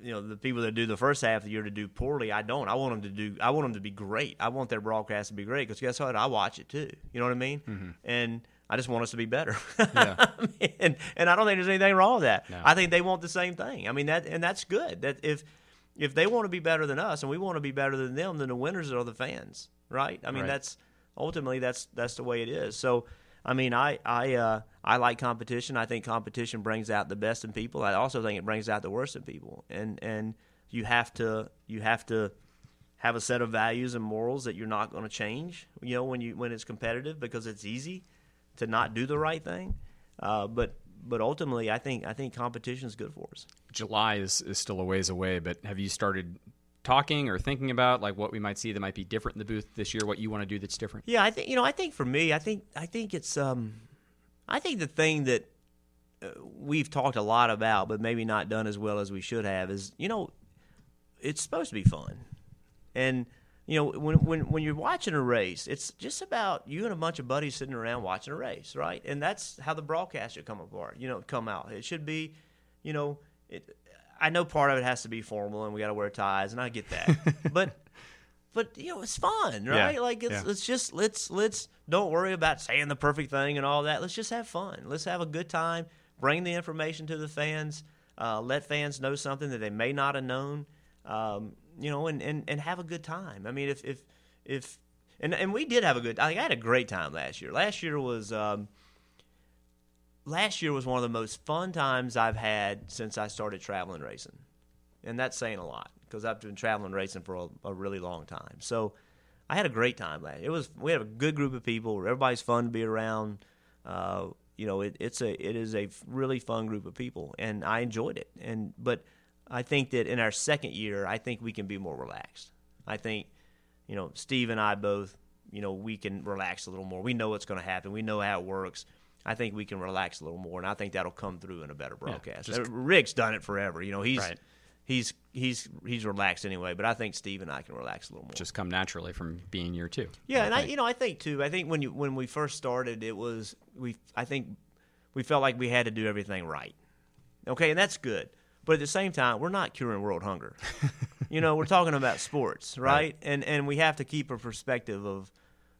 you know the people that do the first half of the year to do poorly. I don't. I want them to do. I want them to be great. I want their broadcast to be great because guess what? I watch it too. You know what I mean? And I just want us to be better. Yeah. and and I don't think there's anything wrong with that. I think they want the same thing. I mean that and that's good. That if if they want to be better than us and we want to be better than them, then the winners are the fans, right? I mean Right. that's ultimately that's that's the way it is. So. I mean, I I uh, I like competition. I think competition brings out the best in people. I also think it brings out the worst in people. And and you have to you have to have a set of values and morals that you're not going to change. You know, when you when it's competitive because it's easy to not do the right thing. Uh, but but ultimately, I think I think competition is good for us. July is, is still a ways away, but have you started talking or thinking about like what we might see that might be different in the booth this year? What you want to do that's different? Yeah, I think you know. I think for me, I think I think it's um, I think the thing that uh, we've talked a lot about, but maybe not done as well as we should have, is you know, it's supposed to be fun, and you know, when when when you're watching a race, it's just about you and a bunch of buddies sitting around watching a race, right? And that's how the broadcast should come apart. You know, come out. It should be, you know, it. I know part of it has to be formal, and we got to wear ties, and I get that, but but you know it's fun right? Yeah, like it's yeah. let's just let's let's don't worry about saying the perfect thing and all that. Let's just have fun. Let's have a good time. Bring the information to the fans. Uh, let fans know something that they may not have known um, you know and, and and have a good time. I mean if if if and and we did have a good i i had a great time last year. Last year was um, last year was one of the most fun times i've had since i started traveling racing and that's saying a lot because I've been traveling racing for a, a really long time. So I had a great time last. It was we had a good group of people. Everybody's fun to be around. Uh, you know, it, it's a it is a really fun group of people, and I enjoyed it. And but I think that in our second year, I think we can be more relaxed. I think, you know, Steve and I both, you know, we can relax a little more. We know what's going to happen. We know how it works. I think we can relax a little more, and I think that'll come through in a better broadcast. just- Uh, Rick's done it forever. You know, he's Right. he's he's he's relaxed anyway. But I think Steve and I can relax a little more. Just come naturally from being year two. Yeah, and I, you know, I think too. I think when you when we first started, it was we. I think we felt like we had to do everything right. Okay, and that's good. But at the same time, we're not curing world hunger. you know, we're talking about sports, right? And and we have to keep a perspective of.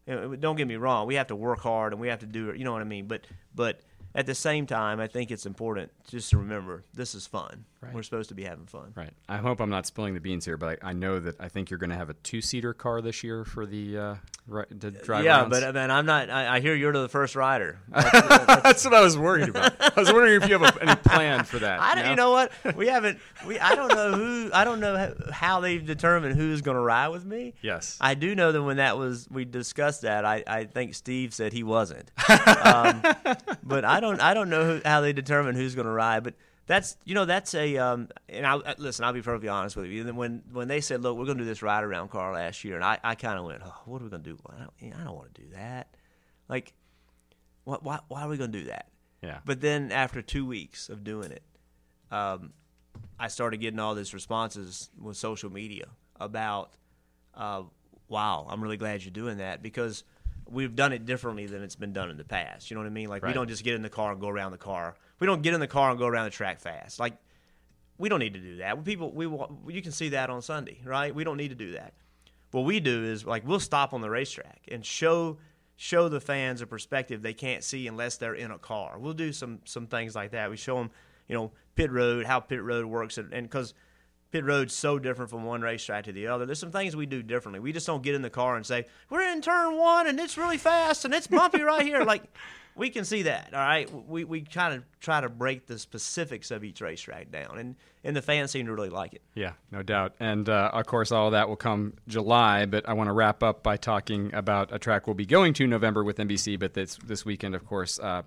You know, don't get me wrong. We have to work hard and we have to do it. You know what I mean? But but at the same time, I think it's important just to remember this is fun. Right. We're supposed to be having fun. Right. I hope I'm not spilling the beans here, but I, I know that I think you're going to have a two-seater car this year for the uh, ri- to drive. Yeah, around. but uh, man, I'm not. I, I hear you're the first rider. that's what I was worried about. I was wondering if you have a, any plan for that. I don't, you know what? We haven't. We I don't know who. I don't know how- how they've determined who's going to ride with me. Yes. I do know that when that was we discussed that. I, I think Steve said he wasn't. um, but I don't. I don't know who, how they determine who's going to ride. But that's you know that's a. Um, and I uh, listen. I'll be perfectly honest with you. When when they said, "Look, we're going to do this ride around car last year," and I, I kind of went, oh, "What are we going to do? I don't, I don't want to do that. Like, what? Why, why are we going to do that?" Yeah. But then after two weeks of doing it, um, I started getting all these responses with social media about, uh, wow, I'm really glad you're doing that because we've done it differently than it's been done in the past. You know what I mean? Like we don't just get in the car and go around the car. We don't get in the car and go around the track fast. Like we don't need to do that. People, we you can see that on Sunday, right? We don't need to do that. What we do is like we'll stop on the racetrack and show show the fans a perspective they can't see unless they're in a car. We'll do some some things like that. We show them, you know, pit road, how pit road works, and because pit road's so different from one racetrack to the other. There's some things we do differently. We just don't get in the car and say we're in turn one and it's really fast and it's bumpy right here. Like we can see that. All right, we we kind of try to break the specifics of each racetrack down, and and the fans seem to really like it. Yeah, no doubt. And uh, of course, all of that will come July. But I want to wrap up by talking about a track we'll be going to November with NBC. But this this weekend, of course, uh,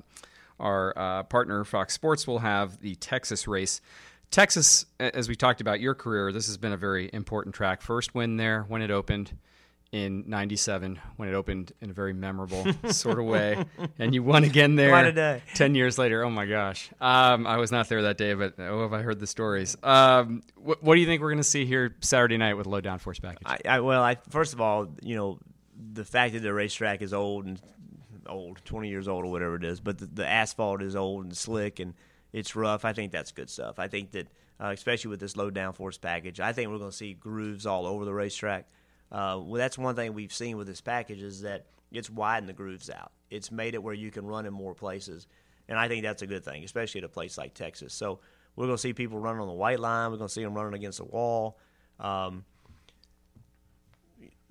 our uh, partner Fox Sports will have the Texas race. Texas, as we talked about your career, this has been a very important track. First win there when it opened in '97, when it opened in a very memorable sort of way, and you won again there. Quite a day. Ten years later, oh my gosh, um, I was not there that day, but oh, have I heard the stories? Um, what, what do you think we're going to see here Saturday night with low downforce package? I, I well, I first of all, you know, the fact that the racetrack is old and old, twenty years old or whatever it is, but the, the asphalt is old and slick and it's rough. I think that's good stuff. I think that, uh, especially with this low downforce package, I think we're going to see grooves all over the racetrack. Uh, well, that's one thing we've seen with this package is that it's widened the grooves out. It's made it where you can run in more places, and I think that's a good thing, especially at a place like Texas. So we're going to see people running on the white line. We're going to see them running against the wall. Um,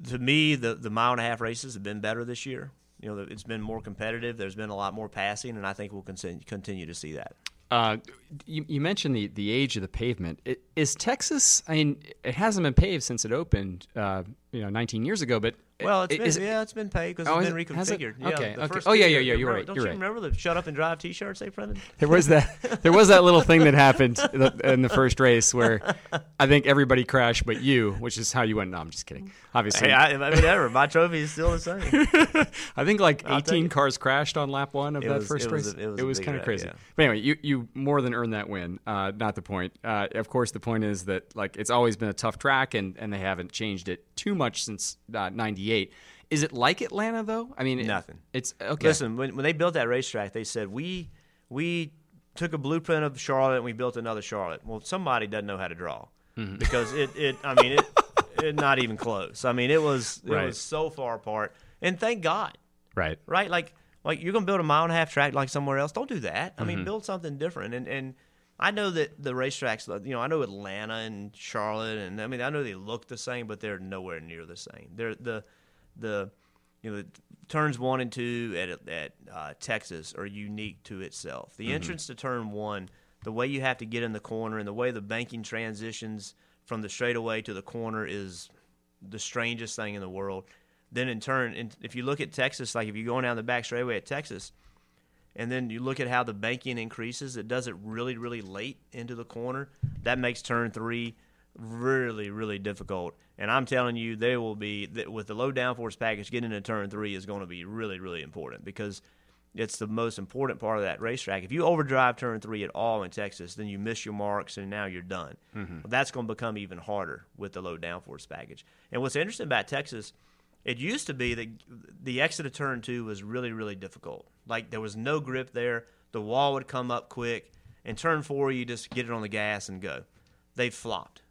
to me, the the mile and a half races have been better this year. You know, it's been more competitive. There's been a lot more passing, and I think we'll continue continue to see that. Uh, you, you mentioned the, the age of the pavement. I- Is Texas? I mean, it hasn't been paved since it opened, uh, you know, 19 years ago. But Well, it's i- been, it- yeah, it's been paid because Oh, it's been it? Reconfigured. Yeah, Okay, the okay. Oh, yeah, yeah, yeah, you're right, Don't you're you right. remember the "Shut Up and Drive" T-shirts they printed? There was that. There was that little thing that happened in the first race where I think everybody crashed, but you, which is how you went. No, I'm just kidding. Obviously, Hey, I, I mean, ever my trophy is still the same. I think like I'll 18 cars crashed on lap one of It that was- first it was race. a- it was big kind of crazy. yeah. But anyway, you you more than earned that win. Uh, not the point. Uh, of course, the point is that like it's always been a tough track, and and they haven't changed it too much since '98. Is it like Atlanta though? I mean, it- Nothing. it's okay. Listen, when, when they built that racetrack, they said we we took a blueprint of Charlotte and we built another Charlotte. Well, somebody doesn't know how to draw Mm-hmm. because it, it I mean it, it not even close. I mean it was it Right. was so far apart. And thank God, right. right? Like like you're gonna build a mile and a half track like somewhere else. Don't do that. I Mm-hmm. mean build something different. And and I know that the racetracks, you know, I know Atlanta and Charlotte, and I mean I know they look the same, but they're nowhere near the same. They're the the you know, turns one and two at at uh, Texas are unique to itself. The entrance to turn one, the way you have to get in the corner, and the way the banking transitions from the straightaway to the corner is the strangest thing in the world. Then in turn, and if you look at Texas, like if you're going down the back straightaway at Texas, and then you look at how the banking increases, it does it really, really late into the corner. That makes turn three really, really difficult. And I'm telling you, they will be with the low downforce package, getting into turn three is going to be really, really important because it's the most important part of that racetrack. If you overdrive turn three at all in Texas, then you miss your marks and now you're done. Mm-hmm. That's going to become even harder with the low downforce package. And what's interesting about Texas, it used to be that the exit of turn two was really, really difficult. Like there was no grip there. The wall would come up quick. And turn four, you just get it on the gas and go. They've flopped.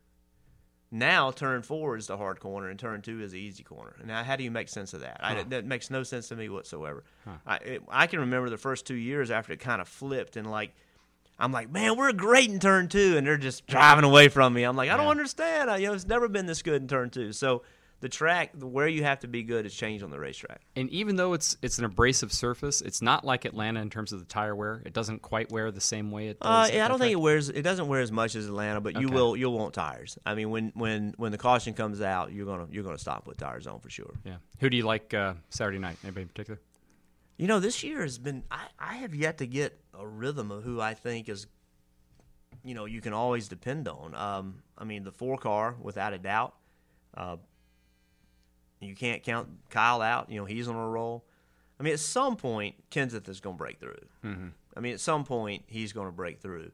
Now turn four is the hard corner and turn two is the easy corner. And now, how do you make sense of that? Huh. I, that makes no sense to me whatsoever. Huh. I, it, I can remember the first two years after it kind of flipped and like I'm like, man, we're great in turn two, and they're just driving away from me. I'm like, I don't understand. I, you know, it's never been this good in turn two. So the track where you have to be good has changed on the racetrack. And even though it's it's an abrasive surface, it's not like Atlanta in terms of the tire wear. It doesn't quite wear the same way it uh, does. Uh, yeah, I don't think it wears. It doesn't wear as much as Atlanta, but okay. you will you'll want tires. I mean, when when when the caution comes out, you're gonna you're gonna stop with tires on for sure. Yeah. Who do you like uh, Saturday night? Anybody in particular? You know, this year has been. I, I have yet to get a rhythm of who I think is. You know, you can always depend on. Um, I mean, the four car without a doubt. Uh, you can't count Kyle out. You know, he's on a roll. I mean, at some point, Kenseth is going to break through. Mm-hmm. I mean, at some point, he's going to break through.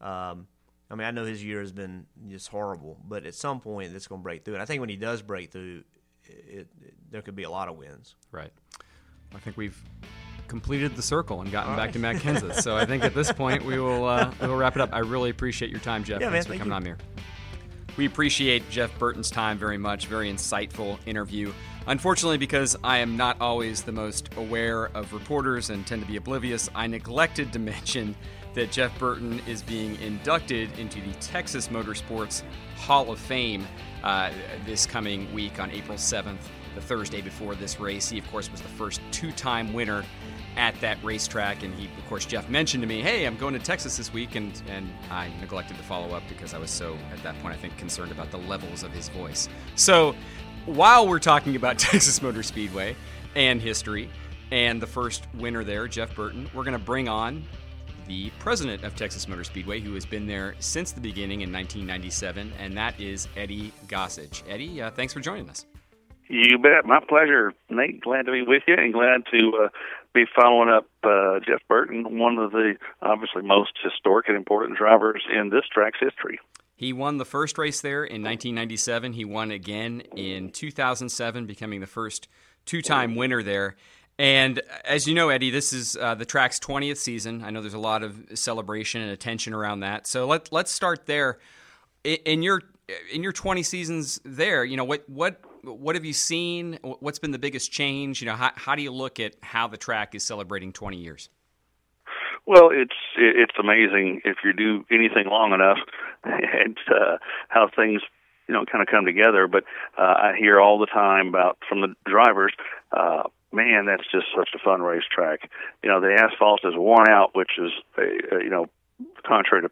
Um, I mean, I know his year has been just horrible, but at some point, it's going to break through. And I think when he does break through, it, it, there could be a lot of wins. Right. I think we've completed the circle and gotten All back right. to Matt Kenseth. so I think at this point, we will uh, we will wrap it up. I really appreciate your time, Jeff. Yeah, Thanks man, for coming you. on here. We appreciate Jeff Burton's time very much. Very insightful interview. Unfortunately, because I am not always the most aware of reporters and tend to be oblivious, I neglected to mention that Jeff Burton is being inducted into the Texas Motorsports Hall of Fame uh, this coming week on April 7th, the Thursday before this race. He, of course, was the first two time winner at that racetrack. And he, of course, Jeff mentioned to me, "Hey, I'm going to Texas this week," and and I neglected to follow up because I was so at that point I think concerned about the levels of his voice. So while we're talking about Texas Motor Speedway and history and the first winner there, Jeff Burton, we're going to bring on the president of Texas Motor Speedway, who has been there since the beginning in 1997, and that is Eddie Gossage. Eddie, uh, thanks for joining us. You bet. My pleasure, Nate. Glad to be with you and glad to uh, be following up uh, Jeff Burton, one of the obviously most historic and important drivers in this track's history. He won the first race there in 1997. He won again in 2007, becoming the first two time winner there. And as you know, Eddie, this is uh, the track's 20th season. I know there's a lot of celebration and attention around that. So let, let's start there. In your in your 20 seasons there, you know what what what have you seen? What's been the biggest change? You know, how, how do you look at how the track is celebrating 20 years? Well, it's it's amazing if you do anything long enough, and uh, how things you know kind of come together. But uh, I hear all the time about from the drivers, uh, man, that's just such a fun racetrack. You know, the asphalt is worn out, which is a, a, you know contrary to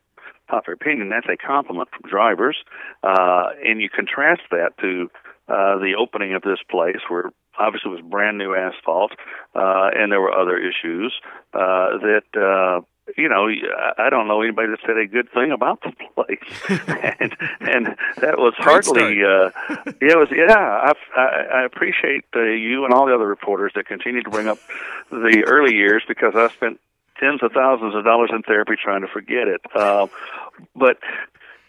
popular opinion, that's a compliment from drivers. Uh, and you contrast that to uh, the opening of this place, where obviously it was brand new asphalt, uh, and there were other issues uh, that. Uh, you know, I don't know anybody that said a good thing about the place, and and that was hardly. Uh, it was yeah. I I, I appreciate uh, you and all the other reporters that continue to bring up the early years because I spent tens of thousands of dollars in therapy trying to forget it. Uh, but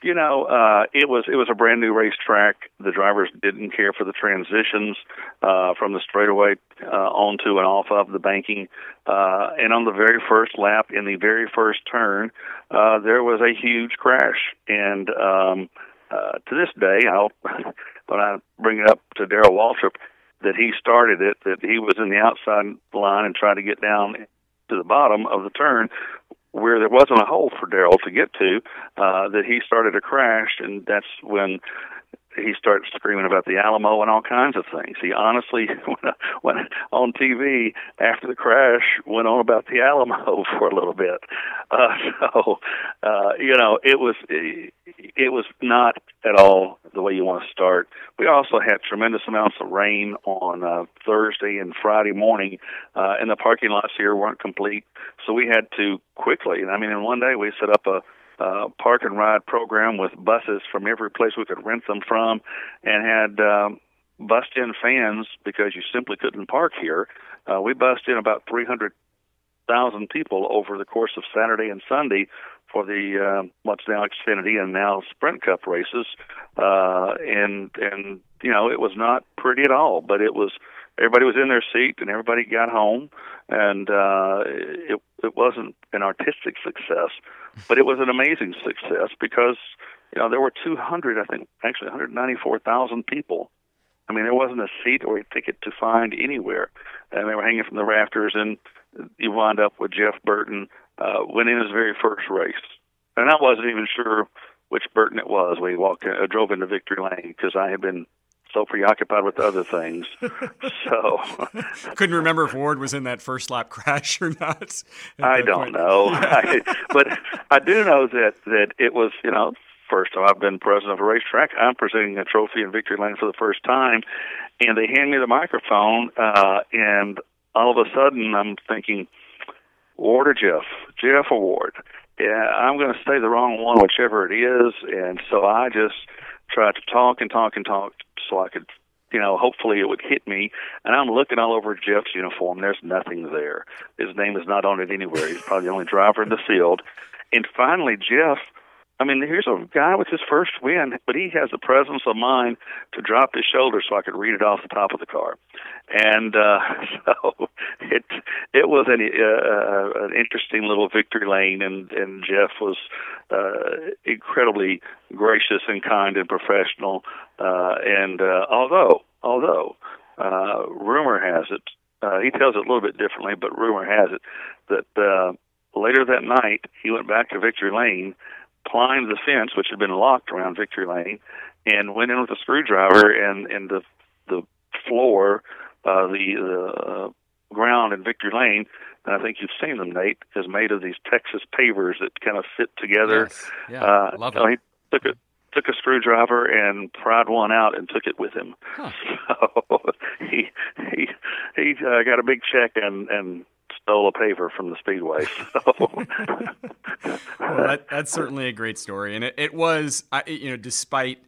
you know, uh, it was it was a brand new racetrack. The drivers didn't care for the transitions uh, from the straightaway uh, onto and off of the banking. Uh, and on the very first lap, in the very first turn, uh, there was a huge crash. And um, uh, to this day, I'll when I bring it up to Darrell Waltrip that he started it, that he was in the outside line and tried to get down to the bottom of the turn where there wasn't a hole for Darrell to get to, uh, that he started to crash, and that's when he started screaming about the Alamo and all kinds of things. He honestly, when on TV after the crash, went on about the Alamo for a little bit. Uh, so, uh, you know, it was it was not at all the way you want to start. We also had tremendous amounts of rain on uh, Thursday and Friday morning, uh, and the parking lots here weren't complete, so we had to quickly. And I mean, in one day we set up a uh, park and ride program with buses from every place we could rent them from, and had um, bust in fans because you simply couldn't park here. Uh, we bust in about 300,000 people over the course of Saturday and Sunday for the uh, what's now Xfinity and now Sprint Cup races, uh, and and you know it was not pretty at all, but it was everybody was in their seat and everybody got home, and uh, it it wasn't an artistic success, but it was an amazing success because you know there were 200, I think, actually 194,000 people. I mean, there wasn't a seat or a ticket to find anywhere, and they were hanging from the rafters. And you wind up with Jeff Burton uh, winning his very first race, and I wasn't even sure which Burton it was. We walked, in, uh, drove into Victory Lane because I had been so preoccupied with other things. so couldn't remember if Ward was in that first lap crash or not. I don't point. know, I, but I do know that that it was you know first time I've been president of a racetrack. I'm presenting a trophy in Victory Lane for the first time, and they hand me the microphone, uh, and all of a sudden I'm thinking, Ward or Jeff, Jeff or Ward. Yeah, I'm going to say the wrong one, whichever it is, and so I just tried to talk and talk and talk so I could, you know, hopefully it would hit me. And I'm looking all over Jeff's uniform. There's nothing there. His name is not on it anywhere. He's probably the only driver in the field. And finally, Jeff I mean, here's a guy with his first win, but he has the presence of mind to drop his shoulder so I could read it off the top of the car. And uh, so it it was an uh, an interesting little victory lane, and and Jeff was uh, incredibly gracious and kind and professional. Uh, and uh, although although uh, rumor has it, uh, he tells it a little bit differently, but rumor has it that uh, later that night he went back to Victory Lane climbed the fence, which had been locked around Victory Lane, and went in with a screwdriver, and and the the floor, uh, the the uh, ground in Victory Lane, and I think you've seen them, Nate, is made of these Texas pavers that kind of fit together. Yes. Yeah, uh, love it. he took a took a screwdriver and pried one out and took it with him. Huh. So he he he uh, got a big check and and stole a paver from the speedway. So. well, that, that's certainly a great story, and it, it was, you know, despite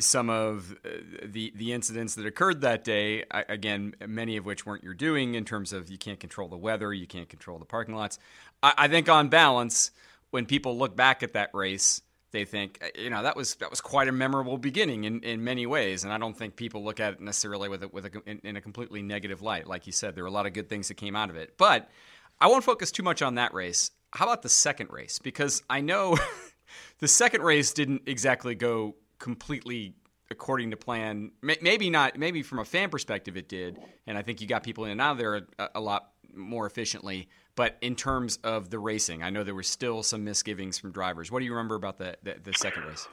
some of uh, the the incidents that occurred that day, again, many of which weren't your doing in terms of you can't control the weather, you can't control the parking lots. I, I think on balance, when people look back at that race they think uh, you know that was that was quite a memorable beginning in, in many ways. And I don't think people look at it necessarily with a, with a, in, in a completely negative light. Like you said there were a lot of good things that came out of it. But I won't focus too much on that race. How about the second race? Because I know the second race didn't exactly go completely according to plan. Maybe not maybe from a fan perspective it did. And I think you got people in and out of there a, a lot more efficiently but in terms of the racing, I know there were still some misgivings from drivers. What do you remember about the, the, the second race?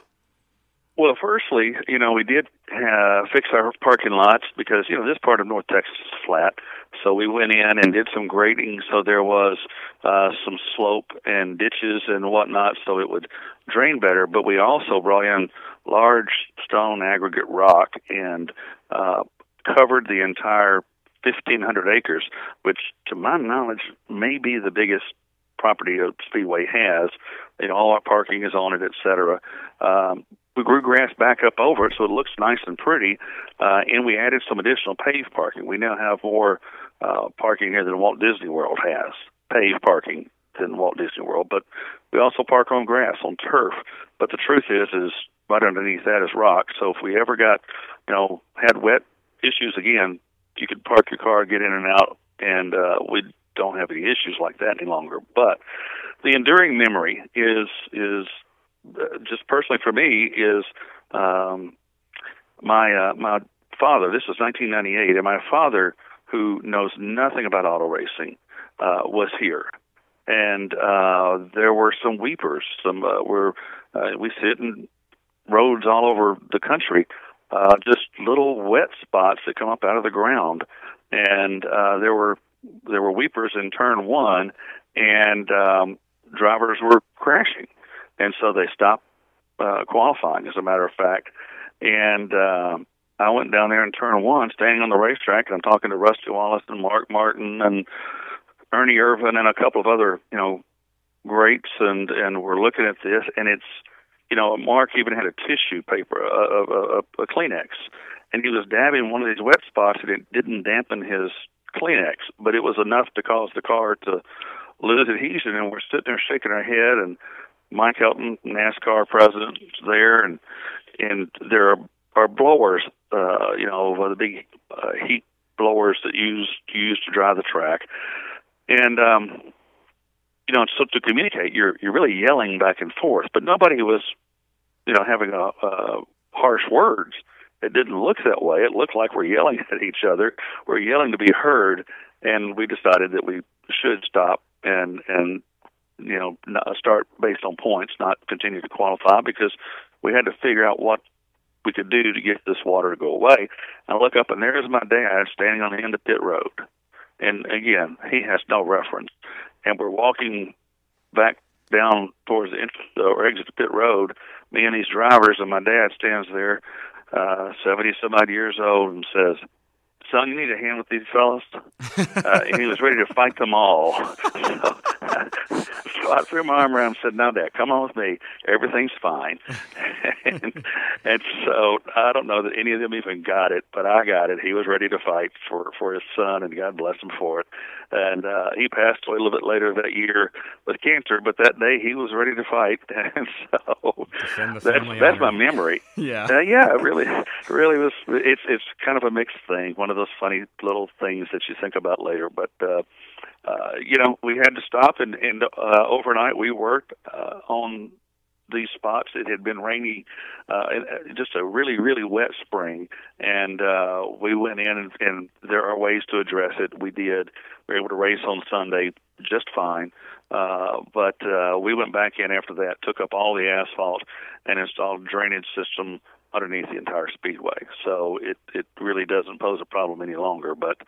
Well, firstly, you know, we did uh, fix our parking lots because, you know, this part of North Texas is flat. So we went in and did some grading so there was uh, some slope and ditches and whatnot so it would drain better. But we also brought in large stone aggregate rock and uh, covered the entire 1,500 acres, which, to my knowledge, may be the biggest property a Speedway has. You know, all our parking is on it, et cetera. Um, we grew grass back up over it so it looks nice and pretty, uh, and we added some additional paved parking. We now have more uh, parking here than Walt Disney World has, paved parking than Walt Disney World. But we also park on grass, on turf. But the truth is, is right underneath that is rock. So if we ever got, you know, had wet issues again, you could park your car, get in and out, and uh, we don't have any issues like that any longer. But the enduring memory is is uh, just personally for me is um, my uh, my father. This was 1998, and my father, who knows nothing about auto racing, uh, was here, and uh, there were some weepers. Some uh, were uh, we sit and roads all over the country, uh, just little wet spots that come up out of the ground, and uh, there were there were weepers in turn one, and um, drivers were crashing, and so they stopped uh, qualifying. As a matter of fact, and uh, I went down there in turn one, standing on the racetrack, and I'm talking to Rusty Wallace and Mark Martin and Ernie Irvan and a couple of other you know greats, and and we're looking at this, and it's you know Mark even had a tissue paper, a, a, a, Kleenex, and he was dabbing one of these wet spots, and it didn't dampen his Kleenex, but it was enough to cause the car to lose adhesion, and we're sitting there shaking our head, and Mike Helton, NASCAR president, there, and and there are, are blowers, uh, you know, the big uh, heat blowers that use used to dry the track, and um, you know, so to communicate, you're you're really yelling back and forth, but nobody was, you know, having a, a harsh words. It didn't look that way. It looked like we're yelling at each other. We're yelling to be heard, and we decided that we should stop and and you know start based on points, not continue to qualify because we had to figure out what we could do to get this water to go away. I look up and there's my dad standing on the end of pit road, and again he has no reference, and we're walking back down towards the entrance or exit to pit road. Me and these drivers, and my dad stands there, uh, seventy some odd years old, and says, son, you need a hand with these fellas. Uh, and he was ready to fight them all. So, so I threw my arm around and said, "Now, Dad, come on with me. Everything's fine. and, and so I don't know that any of them even got it, but I got it. He was ready to fight for, for his son, and God bless him for it. And uh, he passed away a little bit later that year with cancer, but that day he was ready to fight. And so that's, that's my memory. yeah. Uh, yeah, really, really was. It's, it's kind of a mixed thing. One of those funny little things that you think about later. But uh, uh, you know, we had to stop, and, and uh, overnight we worked uh, on these spots. It had been rainy, uh, just a really, really wet spring, and uh, we went in, and, and there are ways to address it. We did. We were able to race on Sunday just fine. Uh, but uh, we went back in after that, took up all the asphalt, and installed drainage system underneath the entire speedway. So it it really doesn't pose a problem any longer. But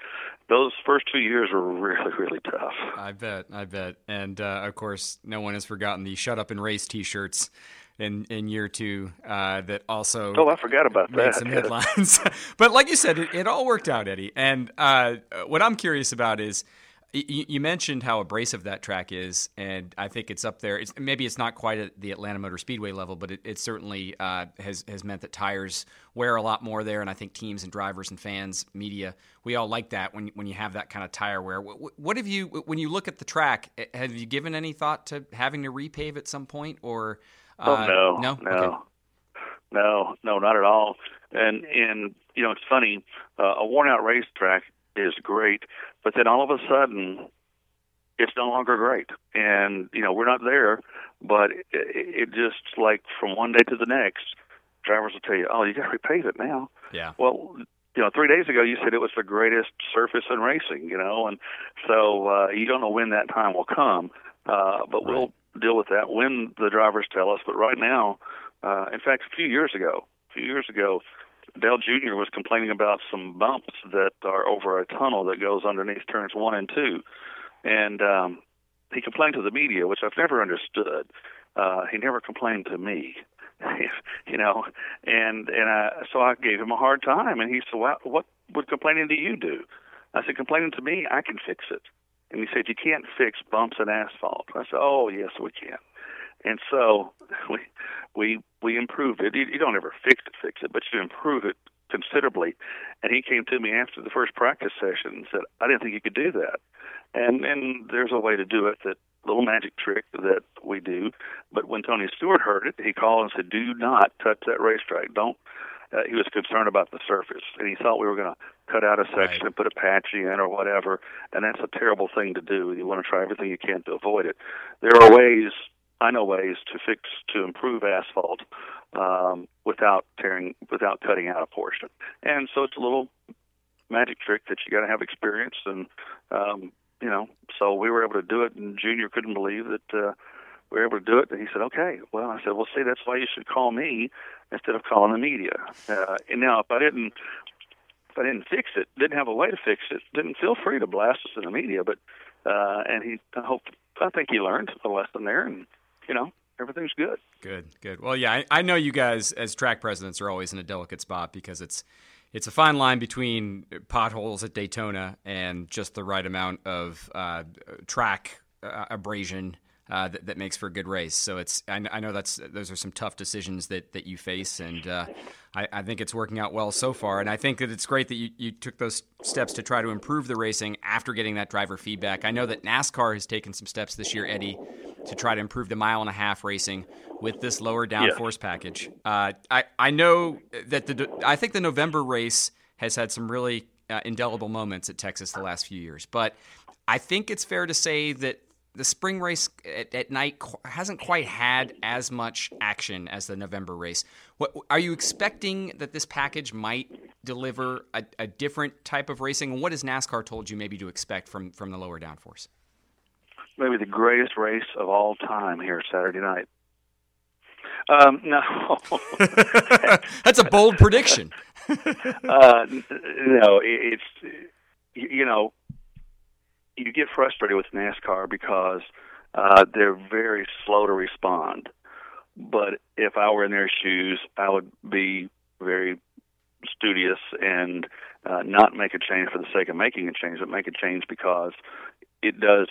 those first two years were really really tough. I bet, I bet, and uh, of course, no one has forgotten the "Shut Up and Race" T-shirts. In, in year two, uh, that also oh I forgot about made that some headlines, but like you said, it, it all worked out, Eddie. And uh, what I'm curious about is you, mentioned how abrasive that track is, and I think it's up there. It's, maybe it's not quite at the Atlanta Motor Speedway level, but it, it certainly uh, has has meant that tires wear a lot more there. And I think teams and drivers and fans, media, we all like that when when you have that kind of tire wear. What, what have you when you look at the track? Have you given any thought to having to repave at some point, or uh, oh no, no, no, okay. no, no, not at all. And and you know it's funny, uh, a worn out racetrack is great, but then all of a sudden it's no longer great. And you know we're not there, but it, it just like from one day to the next, drivers will tell you, "Oh, you got to repave it now." Yeah. Well, you know, three days ago you said it was the greatest surface in racing. You know, and so uh, you don't know when that time will come. Uh, but right. we'll deal with that when the drivers tell us. But right now, uh, in fact, a few years ago, a few years ago, Dale Jr. was complaining about some bumps that are over a tunnel that goes underneath turns one and two, and um, he complained to the media, which I've never understood. Uh, he never complained to me, you know, and and I, so I gave him a hard time, and he said, well, "What would complaining to you do?" I said, "Complaining to me, I can fix it." And he said, "You can't fix bumps in asphalt." I said, "Oh yes, we can." And so we we we improved it. You, you don't ever fix it, fix it, but you improve it considerably. And he came to me after the first practice session and said, "I didn't think you could do that." And and there's a way to do it that little magic trick that we do. But when Tony Stewart heard it, he called and said, "Do not touch that racetrack. Don't." Uh, he was concerned about the surface, and he thought we were going to cut out a section right. and put a patch in or whatever. And that's a terrible thing to do. You want to try everything you can to avoid it. There are ways I know ways to fix to improve asphalt um, without tearing without cutting out a portion, and so it's a little magic trick that you got to have experience and um, you know. So we were able to do it, and Junior couldn't believe that uh, we were able to do it. And he said, okay. Well, I said, well, see, that's why you should call me instead of calling the media. Uh, and now, if I didn't, if I didn't fix it, didn't have a way to fix it, didn't feel free to blast us in the media. But uh, and he, I hope, I think he learned a lesson there, and you know, everything's good. Good, good. Well, yeah, I, I know you guys as track presidents are always in a delicate spot because it's it's a fine line between potholes at Daytona and just the right amount of uh, track uh, abrasion uh, that, that, makes for a good race. So it's I, I, know that's those are some tough decisions that, that you face, and uh, I, I, think it's working out well so far. And I think that it's great that you, you took those steps to try to improve the racing after getting that driver feedback. I know that NASCAR has taken some steps this year, Eddie, to try to improve the mile and a half racing with this lower downforce yeah. package. Uh, I I know that the I think the November race has had some really uh, indelible moments at Texas the last few years, but I think it's fair to say that the spring race at, at, night hasn't quite had as much action as the November race. What are you expecting that this package might deliver a, a different type of racing? And what has NASCAR told you maybe to expect from from the lower downforce? Maybe the greatest race of all time here Saturday night. Um, no, that's a bold prediction. uh, no, it's you know you get frustrated with NASCAR because uh, they're very slow to respond. But if I were in their shoes, I would be very studious and uh, not make a change for the sake of making a change, but make a change because it does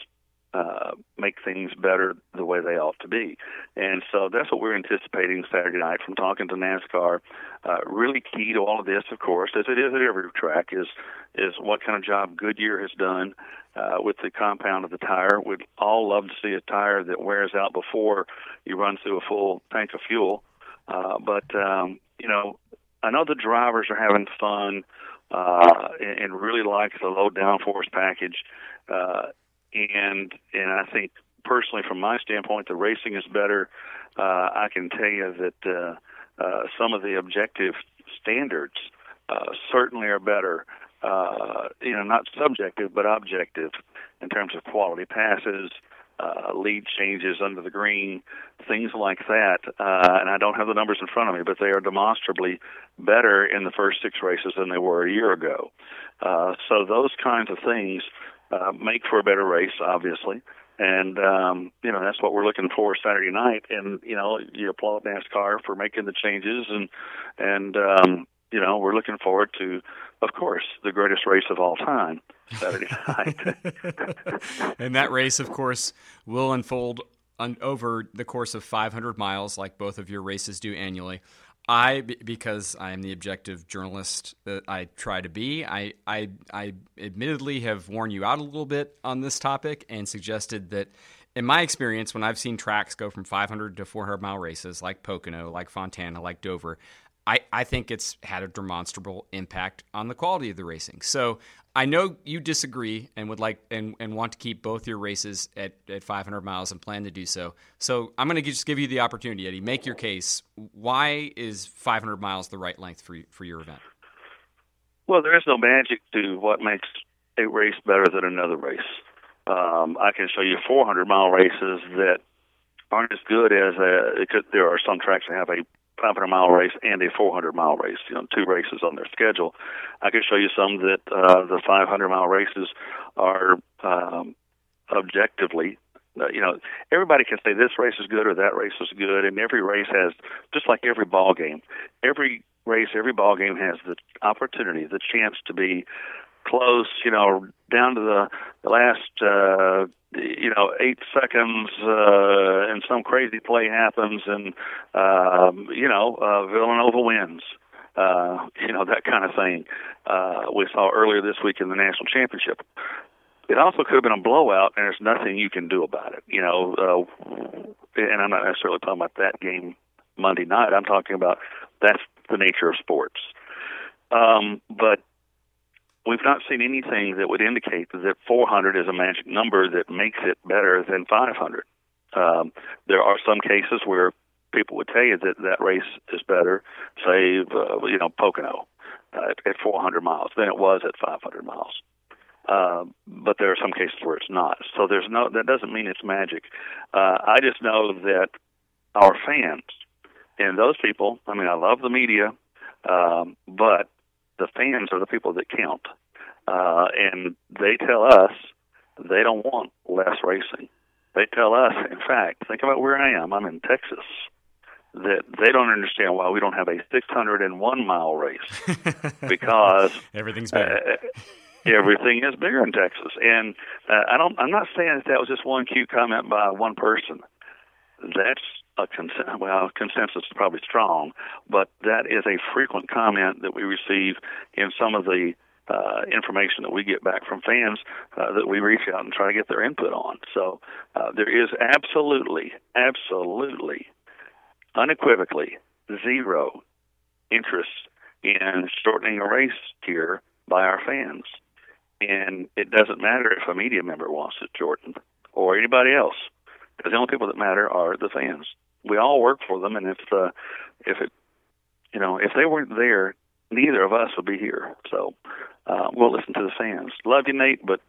uh, make things better the way they ought to be. And so that's what we're anticipating Saturday night from talking to NASCAR. Uh, really key to all of this, of course, as it is at every track, is is what kind of job Goodyear has done uh, with the compound of the tire. We'd all love to see a tire that wears out before you run through a full tank of fuel. Uh, but um, you know, I know the drivers are having fun uh, and, and really like the low downforce package. Uh, and and I think personally, from my standpoint, the racing is better. Uh, I can tell you that uh, uh, some of the objective standards uh, certainly are better. Uh, you know, not subjective but objective in terms of quality passes, uh, lead changes under the green, things like that. Uh, and I don't have the numbers in front of me, but they are demonstrably better in the first six races than they were a year ago. Uh, so those kinds of things uh, make for a better race, obviously. And um, you know that's what we're looking for Saturday night. And you know you applaud NASCAR for making the changes, and and um, you know we're looking forward to, of course, the greatest race of all time Saturday night. and that race, of course, will unfold over the course of 500 miles, like both of your races do annually. I, because I am the objective journalist that I try to be, I, I, I admittedly have worn you out a little bit on this topic and suggested that, in my experience, when I've seen tracks go from 500 to 400 mile races like Pocono, like Fontana, like Dover, I, I think it's had a demonstrable impact on the quality of the racing. So I know you disagree and would like and, and want to keep both your races at, at 500 miles and plan to do so. So I'm going to just give you the opportunity, Eddie. Make your case. Why is 500 miles the right length for for your event? Well, there is no magic to what makes a race better than another race. Um, I can show you 400 mile races that aren't as good as a. Could, there are some tracks that have a 500 mile race and a 400 mile race. You know, two races on their schedule. I can show you some that uh, the 500 mile races are um, objectively. Uh, you know, everybody can say this race is good or that race is good, and every race has just like every ball game. Every race, every ball game has the opportunity, the chance to be close. You know, down to the, the last. Uh, you know, eight seconds, uh, and some crazy play happens, and um, you know, uh, Villanova wins. Uh, you know that kind of thing. Uh, we saw earlier this week in the national championship. It also could have been a blowout, and there's nothing you can do about it. You know, uh, and I'm not necessarily talking about that game Monday night. I'm talking about that's the nature of sports. Um, but we've not seen anything that would indicate that 400 is a magic number that makes it better than 500. Um, there are some cases where people would tell you that that race is better, say, uh, you know, Pocono uh, at 400 miles than it was at 500 miles. uh, but there are some cases where it's not. So there's no that doesn't mean it's magic. Uh, I just know that our fans and those people. I mean, I love the media, um, but the fans are the people that count, uh, and they tell us they don't want less racing. They tell us, in fact, think about where I am. I'm in Texas that they don't understand why we don't have a 601 mile race because everything's better. Uh, everything is bigger in Texas, and uh, I don't. I'm not saying that that was just one cute comment by one person. That's a. Well, consensus is probably strong, but that is a frequent comment that we receive in some of the uh, information that we get back from fans uh, that we reach out and try to get their input on. So uh, there is absolutely, absolutely, unequivocally zero interest in shortening a race here by our fans. And it doesn't matter if a media member wants it shortened or anybody else, because the only people that matter are the fans. We all work for them, and if uh, if it, you know, if they weren't there, neither of us would be here. So uh, we'll listen to the fans. Love you, Nate, but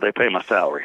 they pay my salary.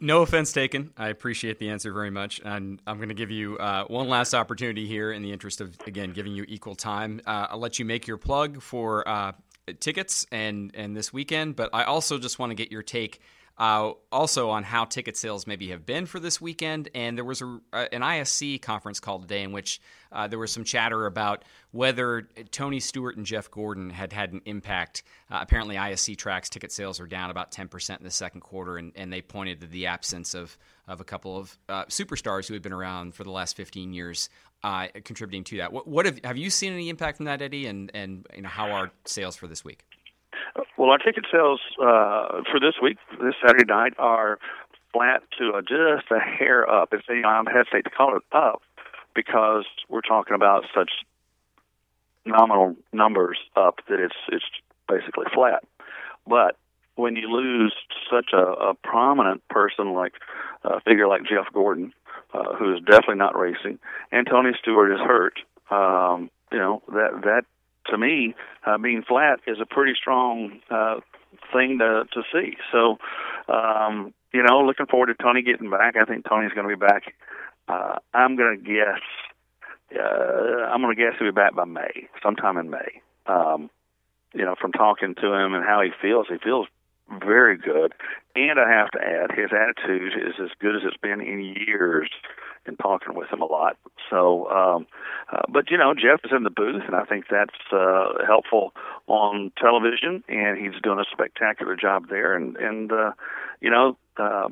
No offense taken. I appreciate the answer very much, and I'm going to give you uh, one last opportunity here in the interest of again giving you equal time. Uh, I'll let you make your plug for uh, tickets and and this weekend, but I also just want to get your take. Uh, also on how ticket sales maybe have been for this weekend, and there was a, an ISC conference call today in which uh, there was some chatter about whether Tony Stewart and Jeff Gordon had had an impact. Uh, apparently, ISC tracks ticket sales are down about 10% in the second quarter, and, and they pointed to the absence of, of a couple of uh, superstars who had been around for the last 15 years uh, contributing to that. What, what, have, have you seen any impact from that, Eddie, and, and you know, how are sales for this week? Well, our ticket sales uh, for this week, this Saturday night, are flat to just a hair up. You know, I hesitate to call it up because we're talking about such nominal numbers up that it's it's basically flat. But when you lose such a, a prominent person like a figure like Jeff Gordon, uh, who is definitely not racing, and Tony Stewart is hurt, um, you know that that to me uh, being flat is a pretty strong uh, thing to to see. So um, you know, looking forward to Tony getting back. I think Tony's going to be back uh, I'm going to guess. Uh, I'm going to guess he'll be back by May, sometime in May. Um, you know, from talking to him and how he feels, he feels very good. And I have to add, his attitude is as good as it's been in years. In talking with him a lot. So, um, uh, but you know, Jeff is in the booth, and I think that's uh, helpful on television, and he's doing a spectacular job there. And and uh, you know, uh,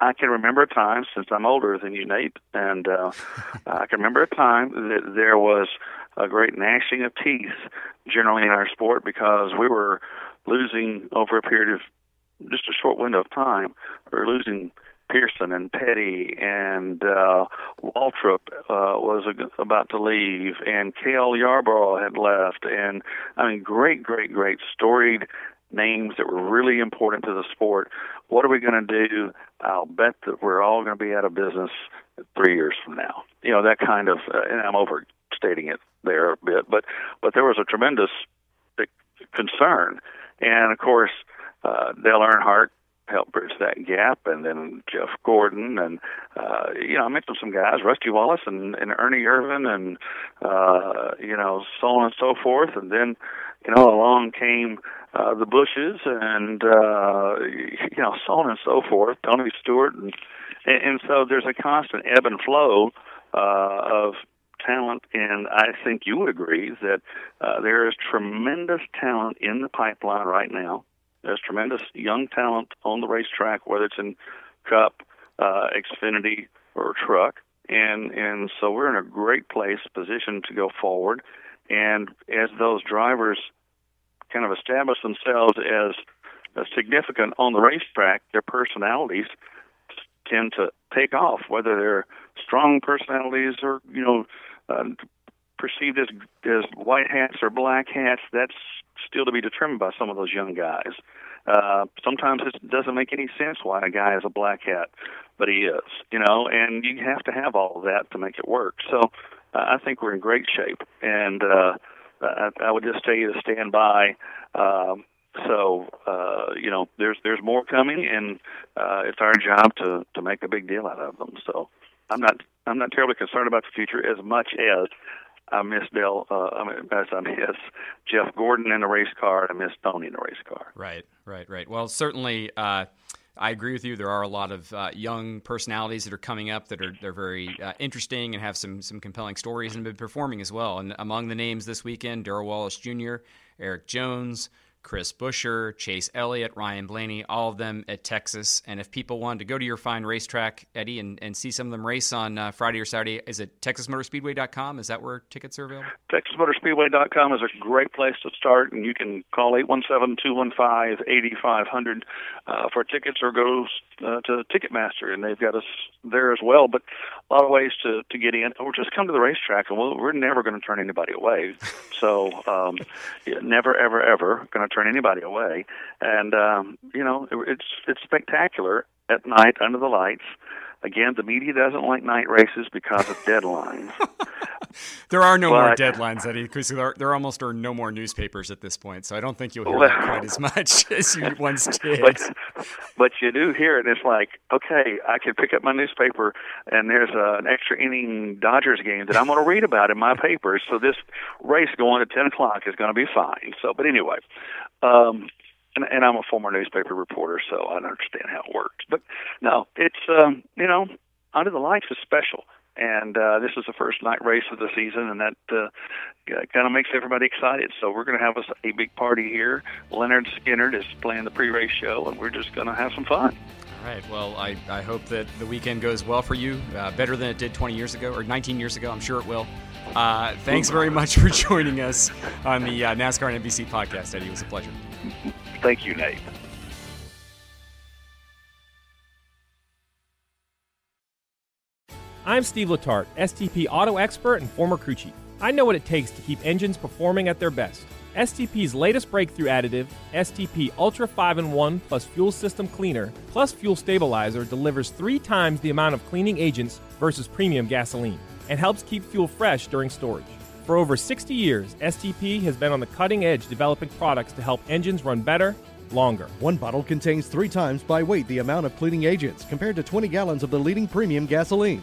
I can remember a time since I'm older than you, Nate, and uh, I can remember a time that there was a great gnashing of teeth generally in our sport because we were losing over a period of just a short window of time. We were losing Pearson and Petty and uh, Waltrip uh, was about to leave, and Cale Yarborough had left, and I mean, great, great, great storied names that were really important to the sport. What are we going to do? I'll bet that we're all going to be out of business three years from now. You know that kind of, uh, and I'm overstating it there a bit, but but there was a tremendous concern, and of course uh, Dale Earnhardt helped bridge that gap, and then Jeff Gordon, and uh, you know I mentioned some guys, Rusty Wallace and, and Ernie Irvan, and uh, you know so on and so forth, and then you know along came uh, the Busches and uh, you know so on and so forth, Tony Stewart, and and so there's a constant ebb and flow uh, of talent, and I think you would agree that uh, there is tremendous talent in the pipeline right now. There's tremendous young talent on the racetrack, whether it's in Cup, uh, Xfinity, or Truck, and and so we're in a great place, position to go forward. And as those drivers kind of establish themselves as significant on the racetrack, their personalities tend to take off, whether they're strong personalities or you know uh, perceived as as white hats or black hats. That's still to be determined by some of those young guys. Uh, sometimes it doesn't make any sense why a guy is a black hat, but he is, you know, and you have to have all of that to make it work. So uh, I think we're in great shape, and uh, I, I would just tell you to stand by. Um, so uh, you know, there's there's more coming, and uh, it's our job to to make a big deal out of them. So I'm not I'm not terribly concerned about the future as much as I miss Dale. Uh, I mean, I miss Jeff Gordon in the race car, and I miss Tony in the race car. Right, right, right. Well, certainly. Uh, I agree with you. There are a lot of uh, young personalities that are coming up that are they're very uh, interesting and have some some compelling stories and have been performing as well. And among the names this weekend, Darrell Wallace Jr., Erik Jones, Chris Buescher, Chase Elliott, Ryan Blaney, all of them at Texas. And if people wanted to go to your fine racetrack, Eddie, and, and see some of them race on uh, Friday or Saturday, is it TexasMotorspeedway.com? Is that where tickets are available? TexasMotorspeedway.com is a great place to start, and you can call 817-215-8500 uh, for tickets or go uh, to Ticketmaster, and they've got us there as well. But a lot of ways to, to get in, or just come to the racetrack, and we'll, we're never going to turn anybody away. So um, never, ever, ever going to turn anybody away. And um, you know, it's it's spectacular at night under the lights. Again, the media doesn't like night races because of deadlines. there are no but, more deadlines, Eddie, because there, there almost are no more newspapers at this point. So I don't think you'll hear well, that quite as much as you once did. But, but you do hear it. It's like, okay, I can pick up my newspaper, and there's a, an extra inning Dodgers game that I'm going to read about in my paper. So this race going at 10 o'clock is going to be fine. So, but anyway, um, and, and I'm a former newspaper reporter, so I understand how it works. But no, it's um, you know, Under the Lights is special, and uh, this is the first night race of the season, and that uh, kind of makes everybody excited. So we're going to have a, a big party here. Lynyrd Skynyrd is playing the pre-race show, and we're just going to have some fun. All right. Well, I, I hope that the weekend goes well for you, uh, better than it did 20 years ago or 19 years ago. I'm sure it will. Uh, thanks very much for joining us on the uh, NASCAR and NBC podcast, Eddie. It was a pleasure. Thank you, Nate. I'm Steve Letarte, STP auto expert and former crew chief. I know what it takes to keep engines performing at their best. STP's latest breakthrough additive, STP Ultra 5 in 1 plus Fuel System Cleaner plus Fuel Stabilizer, delivers three times the amount of cleaning agents versus premium gasoline and helps keep fuel fresh during storage. For over 60 years, STP has been on the cutting edge developing products to help engines run better, longer. One bottle contains three times by weight the amount of cleaning agents compared to 20 gallons of the leading premium gasoline.